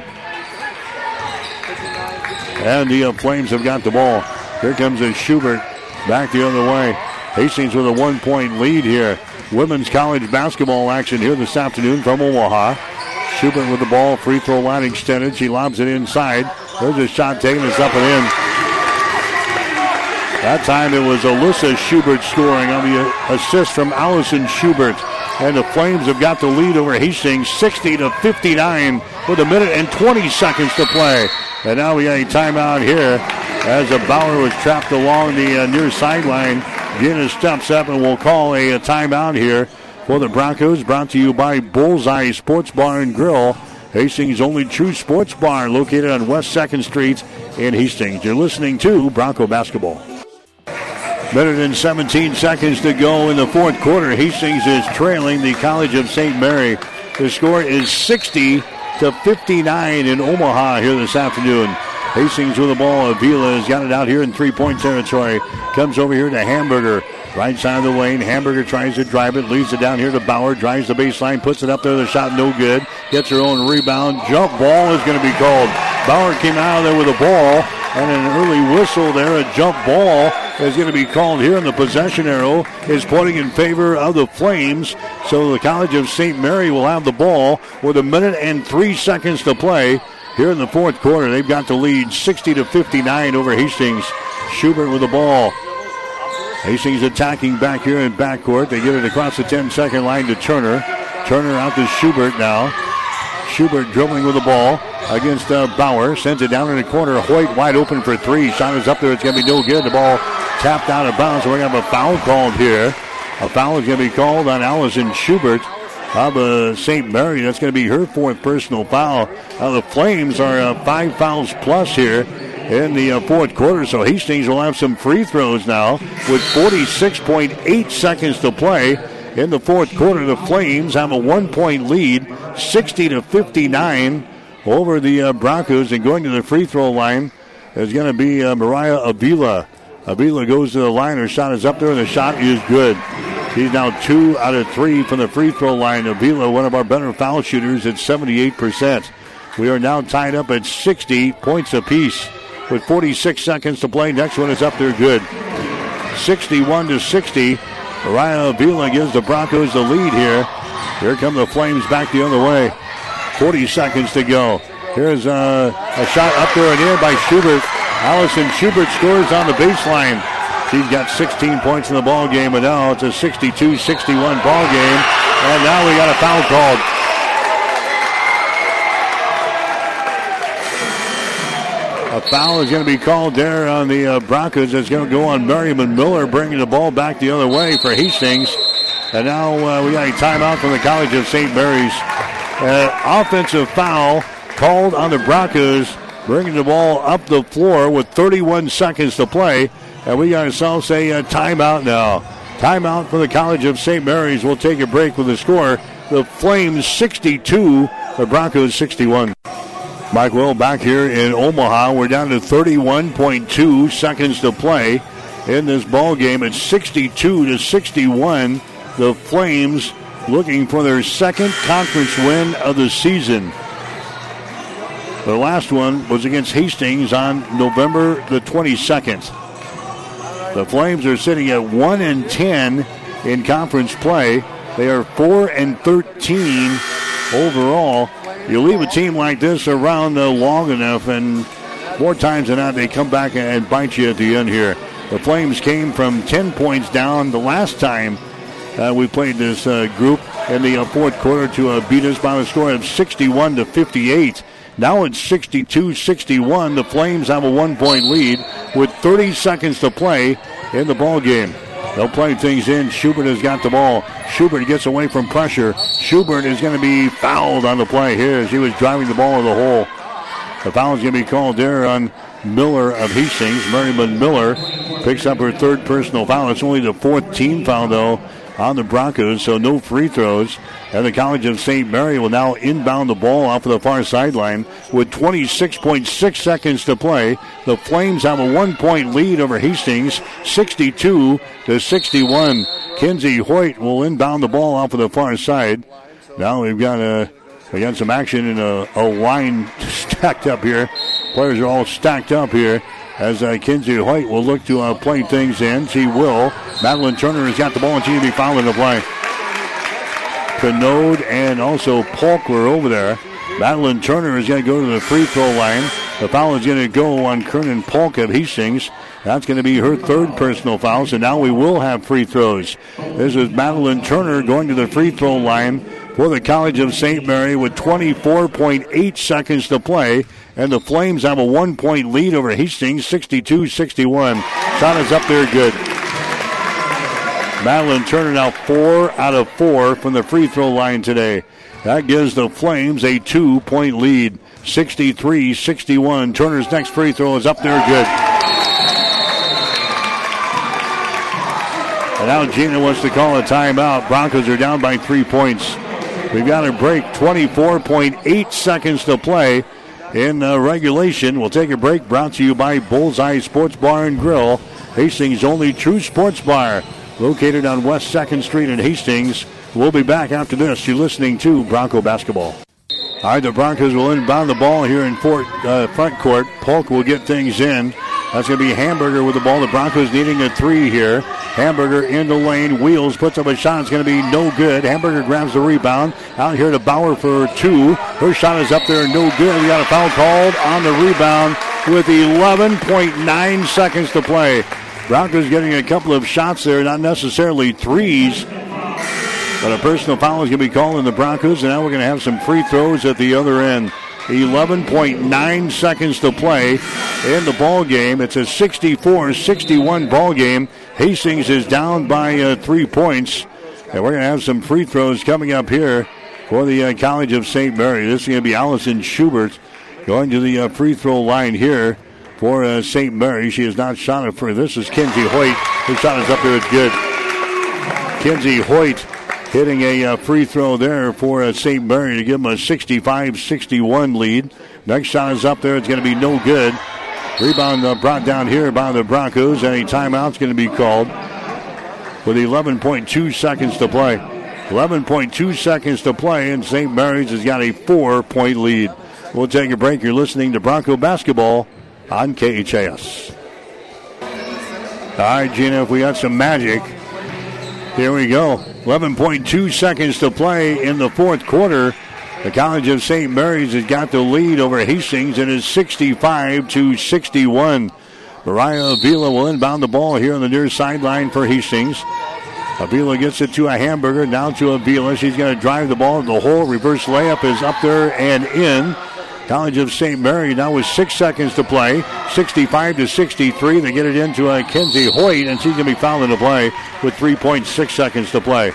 And the uh, Flames have got the ball. Here comes a Schubert back the other way. Hastings with a one point lead here. Women's college basketball action here this afternoon from Omaha. Schubert with the ball, free throw line extended. She lobs it inside. There's a shot taken. It's up and in. That time it was Alyssa Schubert scoring on the assist from Allison Schubert. And the Flames have got the lead over Hastings 60 to 59 with a minute and 20 seconds to play. And now we got a timeout here as a Bauer was trapped along the uh, near sideline. Guinness steps up and will call a, a timeout here for the Broncos. Brought to you by Bullseye Sports Bar and Grill. Hastings' only true sports bar located on West 2nd Street in Hastings. You're listening to Bronco Basketball. Better than 17 seconds to go in the fourth quarter. Hastings is trailing the College of St. Mary. The score is 60 to 59 in Omaha here this afternoon. Hastings with the ball. Avila has got it out here in three-point territory. Comes over here to Hamburger. Right side of the lane. Hamburger tries to drive it. Leads it down here to Bauer. Drives the baseline. Puts it up there. The shot no good. Gets her own rebound. Jump ball is going to be called. Bauer came out of there with a ball. And an early whistle there. A jump ball is going to be called here. And the possession arrow is pointing in favor of the Flames. So the College of St. Mary will have the ball with a minute and three seconds to play here in the fourth quarter. They've got the lead 60 to 59 over Hastings. Schubert with the ball. Hastings attacking back here in backcourt. They get it across the 10 second line to Turner. Turner out to Schubert now. Schubert dribbling with the ball against uh, Bauer. Sends it down in the corner. Hoyt wide open for three. Shot is up there. It's going to be no good. The ball tapped out of bounds. We're going to have a foul called here. A foul is going to be called on Allison Schubert of uh, St. Mary. That's going to be her fourth personal foul. Now the Flames are uh, five fouls plus here in the uh, fourth quarter. So Hastings will have some free throws now with 46.8 seconds to play. In the fourth quarter, the Flames have a one-point lead, 60 to 59 over the uh, Broncos. And going to the free throw line is going to be uh, Mariah Avila. Avila goes to the line. Her shot is up there, and the shot is good. She's now two out of three from the free throw line. Avila, one of our better foul shooters, at 78%. We are now tied up at 60 points apiece with 46 seconds to play. Next one is up there good. 61 to 60. Mariah Avila gives the Broncos the lead here. Here come the Flames back the other way. 40 seconds to go. Here's a, a shot up there and in by Schubert. Allison Schubert scores on the baseline. She's got 16 points in the ball game, and now it's a 62-61 ball game. And now we got a foul called. A foul is going to be called there on the uh, Broncos. It's going to go on Merriman Miller, bringing the ball back the other way for Hastings. And now uh, we got a timeout from the College of St. Mary's. Uh, offensive foul called on the Broncos, bringing the ball up the floor with 31 seconds to play. And we ourselves a uh, timeout now. Timeout for the College of St. Mary's. We'll take a break with the score. The Flames 62, the Broncos 61. Mike Will back here in Omaha. We're down to 31.2 seconds to play in this ball game. It's 62 to 61. The Flames looking for their second conference win of the season. The last one was against Hastings on November the 22nd. The Flames are sitting at 1 and 10 in conference play. They are 4 and 13 overall. You leave a team like this around uh, long enough, and more times than not, they come back and bite you at the end here. The Flames came from 10 points down the last time uh, we played this uh, group in the uh, fourth quarter to uh, beat us by a score of 61 to 58. Now it's 62 61. The Flames have a one point lead with 30 seconds to play in the ball game. They'll play things in. Schubert has got the ball. Schubert gets away from pressure. Schubert is going to be fouled on the play here as he was driving the ball in the hole. The foul is going to be called there on Miller of Hastings. Merriman Miller picks up her third personal foul. It's only the fourth team foul, though, on the Broncos, so no free throws. And the College of St. Mary will now inbound the ball off of the far sideline with 26.6 seconds to play. The Flames have a one point lead over Hastings, 62 to 61. Kenzie Hoyt will inbound the ball off of the far side. Now we've got a we got some action in a, a line stacked up here. Players are all stacked up here as uh, Kenzie Hoyt will look to uh, play things in. She will. Madeline Turner has got the ball and she will be fouling the play. Canode and also Polk were over there. Madeline Turner is going to go to the free throw line. The foul is going to go on Kernan Polk of Hastings. That's going to be her third personal foul. So now we will have free throws. This is Madeline Turner going to the free throw line for the College of St. Mary with 24.8 seconds to play. And the Flames have a one point lead over Hastings, 62 61. Shot is up there good. Madeline Turner now four out of four from the free throw line today. That gives the Flames a two point lead, 63 61. Turner's next free throw is up there good. And now Gina wants to call a timeout. Broncos are down by three points. We've got a break, 24.8 seconds to play in uh, regulation. We'll take a break brought to you by Bullseye Sports Bar and Grill, Hastings' only true sports bar, located on West 2nd Street in Hastings. We'll be back after this. You're listening to Bronco Basketball. All right, the Broncos will inbound the ball here in Fort, uh, front court. Polk will get things in. That's going to be Hamburger with the ball. The Broncos needing a three here. Hamburger in the lane, wheels, puts up a shot. It's going to be no good. Hamburger grabs the rebound. Out here to Bauer for two. Her shot is up there, no good. We got a foul called on the rebound with 11.9 seconds to play. Broncos getting a couple of shots there, not necessarily threes. But a personal foul is going to be called in the Broncos, and now we're going to have some free throws at the other end. 11.9 seconds to play in the ball game. It's a 64-61 ball game. Hastings is down by uh, three points, and we're going to have some free throws coming up here for the uh, College of St. Mary. This is going to be Allison Schubert going to the uh, free throw line here for uh, St. Mary. She has not shot it for this. Is Kenzie Hoyt. Her shot is up there. It's good. Kenzie Hoyt hitting a uh, free throw there for uh, St. Mary to give them a 65-61 lead. Next shot is up there. It's going to be no good. Rebound uh, brought down here by the Broncos, and a timeout's going to be called with 11.2 seconds to play. 11.2 seconds to play, and St. Mary's has got a four-point lead. We'll take a break. You're listening to Bronco Basketball on KHAS. All right, Gina, if we got some magic, here we go. 11.2 seconds to play in the fourth quarter. The College of St. Mary's has got the lead over Hastings and is 65 to 61. Mariah Avila will inbound the ball here on the near sideline for Hastings. Avila gets it to a hamburger, down to Avila. She's going to drive the ball. The whole reverse layup is up there and in. College of St. Mary now with six seconds to play. 65 to 63. They get it into uh, Kenzie Hoyt, and she's going to be fouled in the play with 3.6 seconds to play.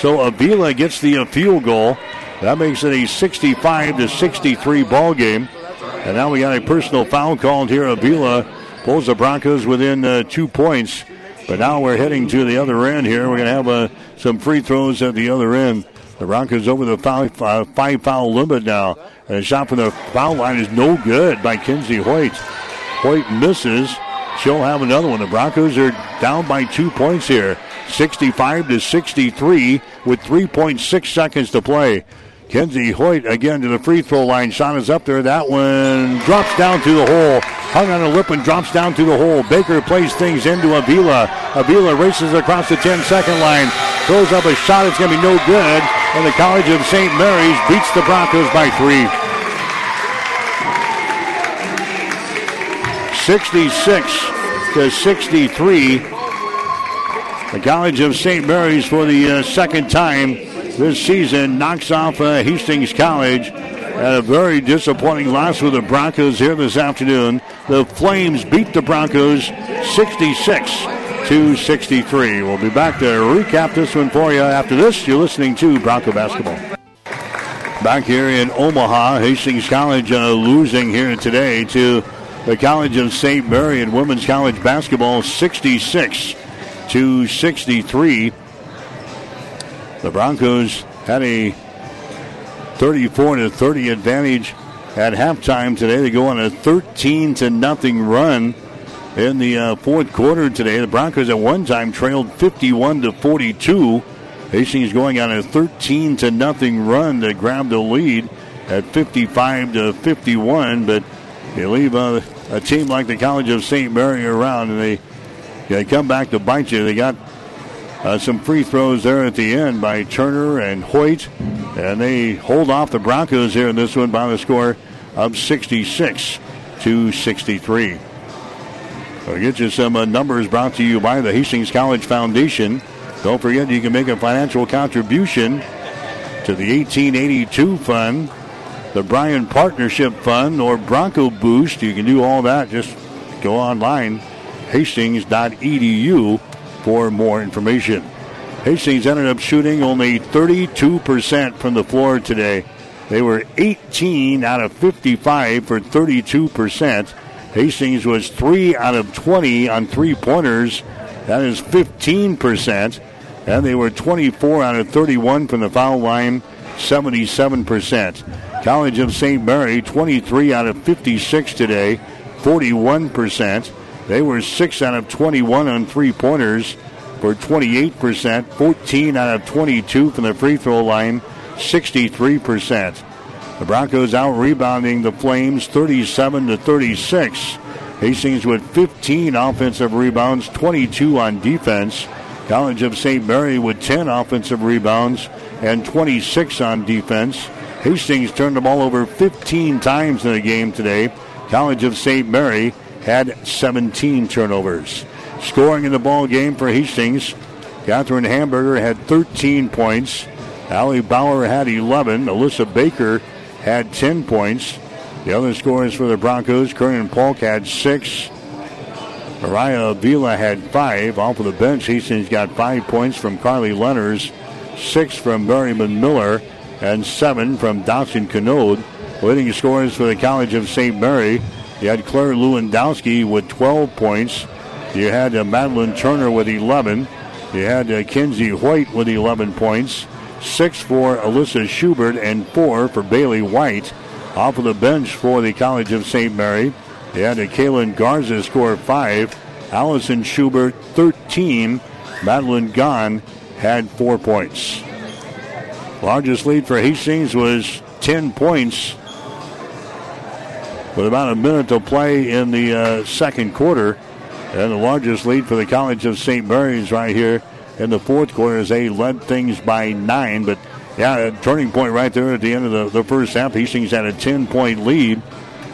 So Avila gets the uh, field goal. That makes it a 65 to 63 ball game. And now we got a personal foul called here. Avila pulls the Broncos within uh, two points. But now we're heading to the other end here. We're going to have uh, some free throws at the other end. The Broncos over the uh, five foul limit now. A shot from the foul line is no good by Kenzie Hoyt. Hoyt misses. She'll have another one. The Broncos are down by two points here. 65 to 63 with 3.6 seconds to play. Kenzie Hoyt again to the free throw line. Shot is up there. That one drops down to the hole. Hung on a lip and drops down to the hole. Baker plays things into Avila. Avila races across the 10 second line. Throws up a shot. It's going to be no good. And the College of St. Mary's beats the Broncos by three. 66 to 63. The College of St. Mary's for the uh, second time this season knocks off uh, Hastings College. Had a very disappointing loss with the Broncos here this afternoon. The Flames beat the Broncos 66 to 63. We'll be back to recap this one for you after this. You're listening to Bronco Basketball. Back here in Omaha, Hastings College uh, losing here today to the College of St. Mary in women's college basketball 66 to 63. The Broncos had a 34 to 30 advantage at halftime today. They go on a 13 to nothing run in the uh, fourth quarter today. The Broncos at one time trailed 51 to 42. Hastings going on a 13 to nothing run to grab the lead at 55 to 51, but they leave uh, a team like the College of St. Mary around, and they they come back to bite you. They got uh, some free throws there at the end by Turner and Hoyt, and they hold off the Broncos here in this one by the score of 66 to 63. We'll get you some uh, numbers brought to you by the Hastings College Foundation. Don't forget you can make a financial contribution to the 1882 fund the Bryan Partnership Fund or Bronco Boost. You can do all that. Just go online, hastings.edu, for more information. Hastings ended up shooting only 32% from the floor today. They were 18 out of 55 for 32%. Hastings was 3 out of 20 on three pointers. That is 15%. And they were 24 out of 31 from the foul line, 77%. College of St. Mary, 23 out of 56 today, 41%. They were 6 out of 21 on three pointers for 28%, 14 out of 22 from the free throw line, 63%. The Broncos out rebounding the Flames 37 to 36. Hastings with 15 offensive rebounds, 22 on defense. College of St. Mary with 10 offensive rebounds and 26 on defense. Hastings turned the ball over 15 times in the game today. College of St. Mary had 17 turnovers. Scoring in the ball game for Hastings, Catherine Hamburger had 13 points. Allie Bauer had 11. Alyssa Baker had 10 points. The other scores for the Broncos, Kernan Polk had 6. Mariah Avila had 5. Off of the bench, Hastings got 5 points from Carly Lenners, 6 from Merriman Miller, and 7 from Dawson Canode. Leading scores for the College of St. Mary, you had Clara Lewandowski with 12 points. You had uh, Madeline Turner with 11. You had uh, Kenzie Hoyt with 11 points. Six for Alyssa Schubert and four for Bailey White. Off of the bench for the College of St. Mary, you had Kaylin Garza score five. Allison Schubert 13. Madeline Gahn had four points. Largest lead for Hastings was 10 points with about a minute to play in the uh, second quarter. And the largest lead for the College of St. Mary's right here in the fourth quarter as they led things by nine. But yeah, turning point right there at the end of the, the first half. Hastings had a 10 point lead.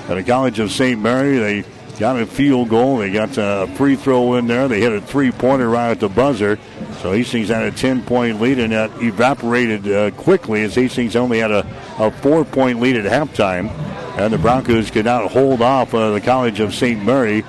At the College of St. Mary, they got a field goal. They got a free throw in there. They hit a three pointer right at the buzzer. So Hastings had a 10 point lead, and that evaporated uh, quickly as Hastings only had a, a four point lead at halftime. And the Broncos could not hold off uh, the College of St. Mary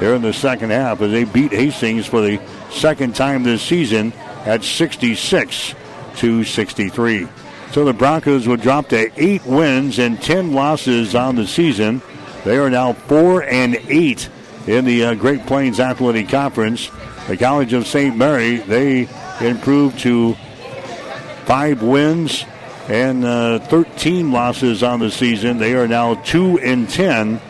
here in the second half as they beat Hastings for the second time this season at 66 to 63. So the Broncos would drop to eight wins and 10 losses on the season. They are now four and eight in the uh, Great Plains Athletic Conference. The College of St. Mary, they improved to five wins and uh, 13 losses on the season. They are now two and 10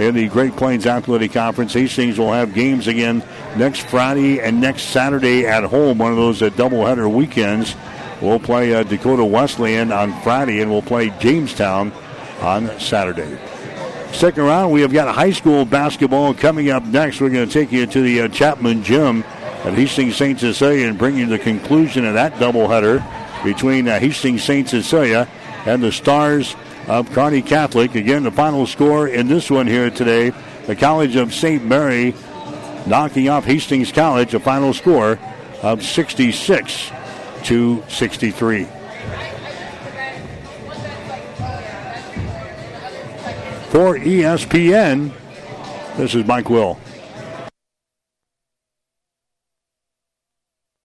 in the Great Plains Athletic Conference. Hastings will have games again next Friday and next Saturday at home, one of those uh, doubleheader weekends. We'll play uh, Dakota Wesleyan on Friday, and we'll play Jamestown on Saturday. Second round, we have got high school basketball coming up next. We're going to take you to the uh, Chapman Gym at Hastings St. Cecilia and bring you the conclusion of that doubleheader between uh, Hastings St. Cecilia and the Stars of Kearney Catholic. Again, the final score in this one here today, the College of St. Mary knocking off Hastings College, a final score of 66 to 63. For ESPN, this is Mike Will.